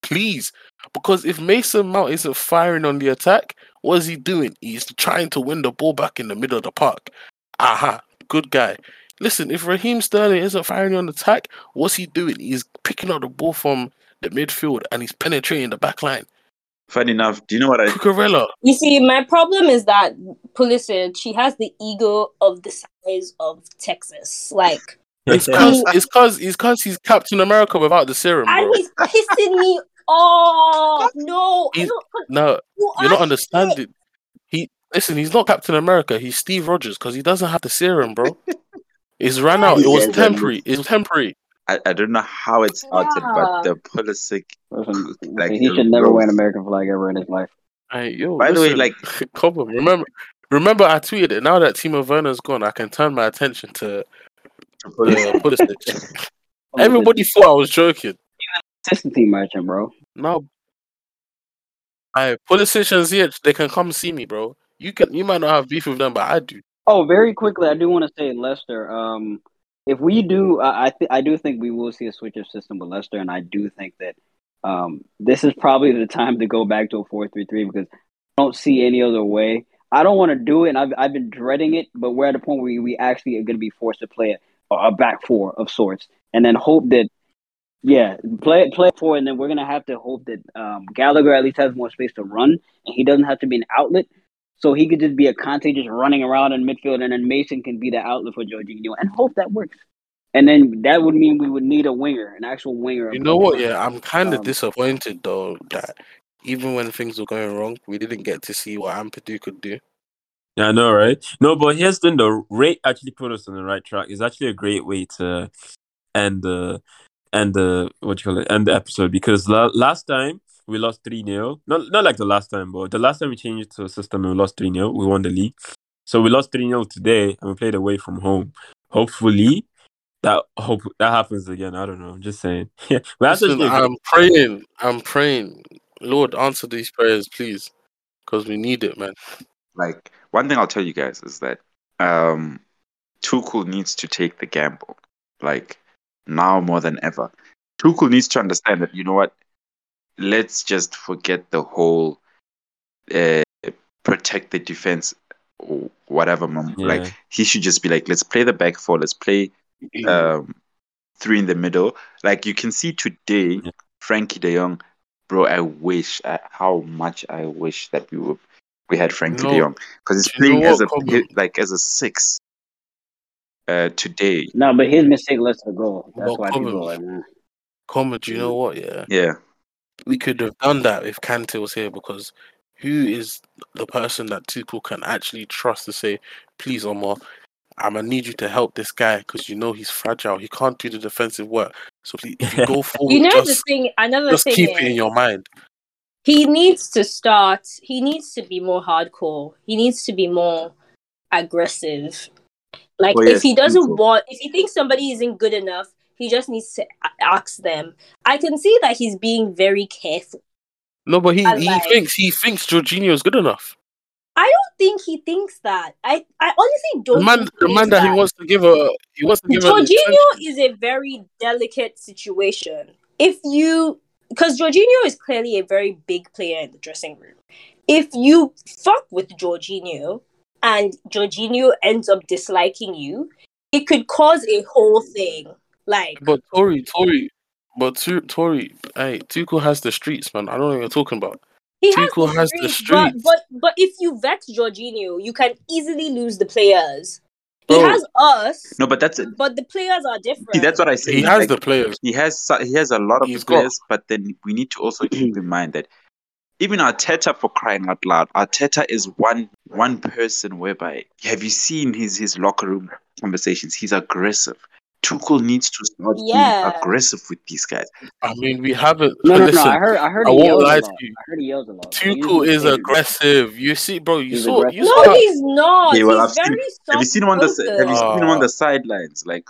please. Because if Mason Mount isn't firing on the attack, what is he doing? He's trying to win the ball back in the middle of the park. Aha, good guy. Listen, if Raheem Sterling isn't firing on attack, what's he doing? He's picking up the ball from the midfield and he's penetrating the back line. Funny enough, do you know what I Cucurella, You see, my problem is that Pulisic, she has the ego of the size of Texas. Like, it's cause it's cause it's cause he's Captain America without the serum, ah, bro. and he's pissing me off. <laughs> No, I don't, No, you you're not shit. understanding. He listen. He's not Captain America. He's Steve Rogers because he doesn't have the serum, bro. It's ran out. It was temporary. It was temporary. I, I don't know how it started, but the Pulisic Listen, like he the should never wear an. American flag ever in his life. Hey, yo, By the way, like- <laughs> come on. Remember, remember, I tweeted it. Now that Timo Werner's gone, I can turn my attention to uh, Pulisic. <laughs> Everybody thought I was joking. consistency merchant, bro. No, I Pulisic and Ziyech, they can come see me, bro. You can. You might not have beef with them, but I do. Oh, very quickly, I do want to say Leicester. Um, if we do, I I, th- I do think we will see a switch of system with Leicester, and I do think that um, this is probably the time to go back to a four-three-three because I don't see any other way. I don't want to do it, and I've I've been dreading it, but we're at a point where we, we actually are going to be forced to play a, a back four of sorts, and then hope that. Yeah, play play four, and then we're gonna have to hope that um, Gallagher at least has more space to run, and he doesn't have to be an outlet. So he could just be a Kante just running around in midfield, and then Mason can be the outlet for Jorginho, and hope that works. And then that would mean we would need a winger, an actual winger. You know what? Yeah, I'm kind of Um, disappointed though that even when things were going wrong, we didn't get to see what Ampadu could do. Yeah, I know, right? No, but here's the thing: the rate actually put us on the right track. It's actually a great way to end the end the what you call it end the episode because la- last time we lost three 0 Not not like the last time, but the last time we changed to a system and we lost three 0 We won the league, so we lost three 0 today and we played away from home. Hopefully. That hope that happens again. I don't know. I'm just saying. <laughs> Yeah, but Listen, actually a I'm praying. I'm praying. Lord, answer these prayers, please, because we need it, man. like one thing I'll tell you guys is that um Tuchel needs to take the gamble. Like now more than ever. Tuchel needs to understand that you know what? Let's just forget the whole uh protect the defense or whatever mom. Yeah. like he should just be like let's play the back four, let's play <clears throat> um three in the middle. Like you can see today, Yeah. Frenkie De Jong, bro. I wish uh, how much I wish that we were we had Frenkie No. De Jong because he's Do you playing as a what, like as a six uh today. No, but his mistake led to the goal. That's Well, why people are like, man. Common, do you know what? Yeah, Yeah, we could have done that if Kante was here because who is the person that Tuchel can actually trust to say, please, Omar, I'm gonna need you to help this guy because you know he's fragile. He can't do the defensive work. So please, if you go <laughs> forward, You know the thing. Another just thing keep is, it in your mind. he needs to start. He needs to be more hardcore. He needs to be more aggressive. Like Oh, if yes, he doesn't Tuchel. want, if he thinks somebody isn't good enough, he just needs to ask them. I can see that he's being very careful. No, but he, he like- thinks he thinks Jorginho is good enough. I don't think he thinks that. I, I honestly don't. The man, think the he man thinks that he wants to give a he wants to give a Jorginho is a very delicate situation. If you, because Jorginho is clearly a very big player in the dressing room. If you fuck with Jorginho and Jorginho ends up disliking you, it could cause a whole thing. Like, But Tori, Tori, but Tu- Tori, hey, Tuchel has the streets, man. I don't know what you're talking about. he has Tuchel the has the streets, but, but but if you vet Jorginho, you can easily lose the players. He Bro. has us, No, but that's but the players are different. see, that's what I say. He has like, the players. he has he has a lot of He's the got- players, but then we need to also keep in mind that even Arteta, for crying out loud, Arteta is one one person whereby have you seen his his locker room conversations? He's aggressive. Tuchel needs to start Yeah. being aggressive with these guys. I mean, we haven't. No, no, listen, no. I heard. I heard I he won't lie to you. I heard he yells a lot. Tuchel is aggressive. You see, bro. You He's saw. You aggressive. saw. No, he's not. Yeah, well, he's I've seen- Have you seen him on the. Have you seen him on the sidelines? Like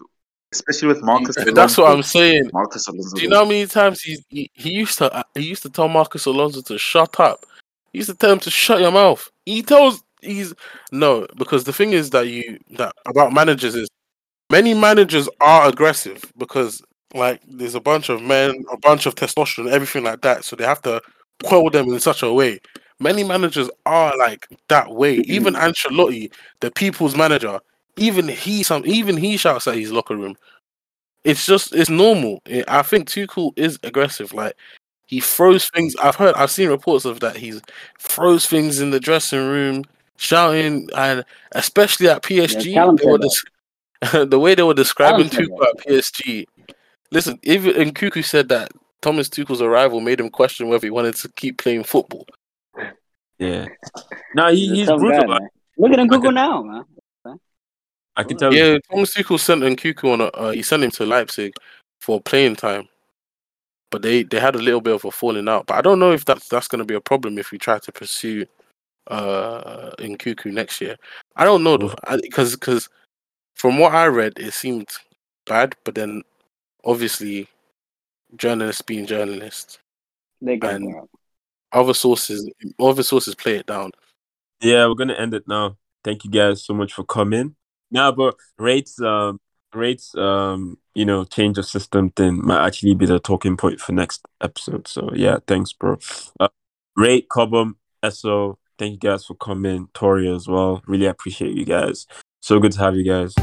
especially with Marcos. You- That's what I'm saying. Marcos Alonso. Do you know how many times he, he he used to uh, he used to tell Marcos Alonso to shut up? He used to tell him to shut your mouth. He tells he's no because the thing is that you that about managers is many managers are aggressive because like there's a bunch of men, a bunch of testosterone, everything like that. So they have to quell them in such a way. Many managers are like that way. Mm-hmm. Even Ancelotti, the people's manager, even he some even he shouts at his locker room. It's just it's normal. I- think Tuchel is aggressive. Like he throws things. I've heard. I've seen reports of that. He's throws things in the dressing room, shouting, and especially at PSG, Callum they were des- <laughs> the way they were describing Callum said Tuchel at PSG. Listen, even and Nkunku said that Thomas Tuchel's arrival made him question whether he wanted to keep playing football. Yeah. No, he, He's a he's brutal. guy, man. Look at him I Google now, man. I can tell you. Yeah, Thomas Tuchel sent Nkunku on a. Uh, he sent him to Leipzig for playing time, but they they had a little bit of a falling out. But I don't know if that's that's going to be a problem if we try to pursue uh Nkunku next year. I don't know though, because because from what I read, it seemed bad. But then obviously, journalists being journalists, They And- there. other sources other sources play it down. Yeah, we're gonna end it now. Thank you guys so much for coming. Now, but rates, um, rates, um, you know, change of system thing might actually be the talking point for next episode. So yeah, thanks, bro. Uh, Wraith, Cobham, S.O, thank you guys for coming. Tori as well. Really appreciate you guys. So good to have you guys.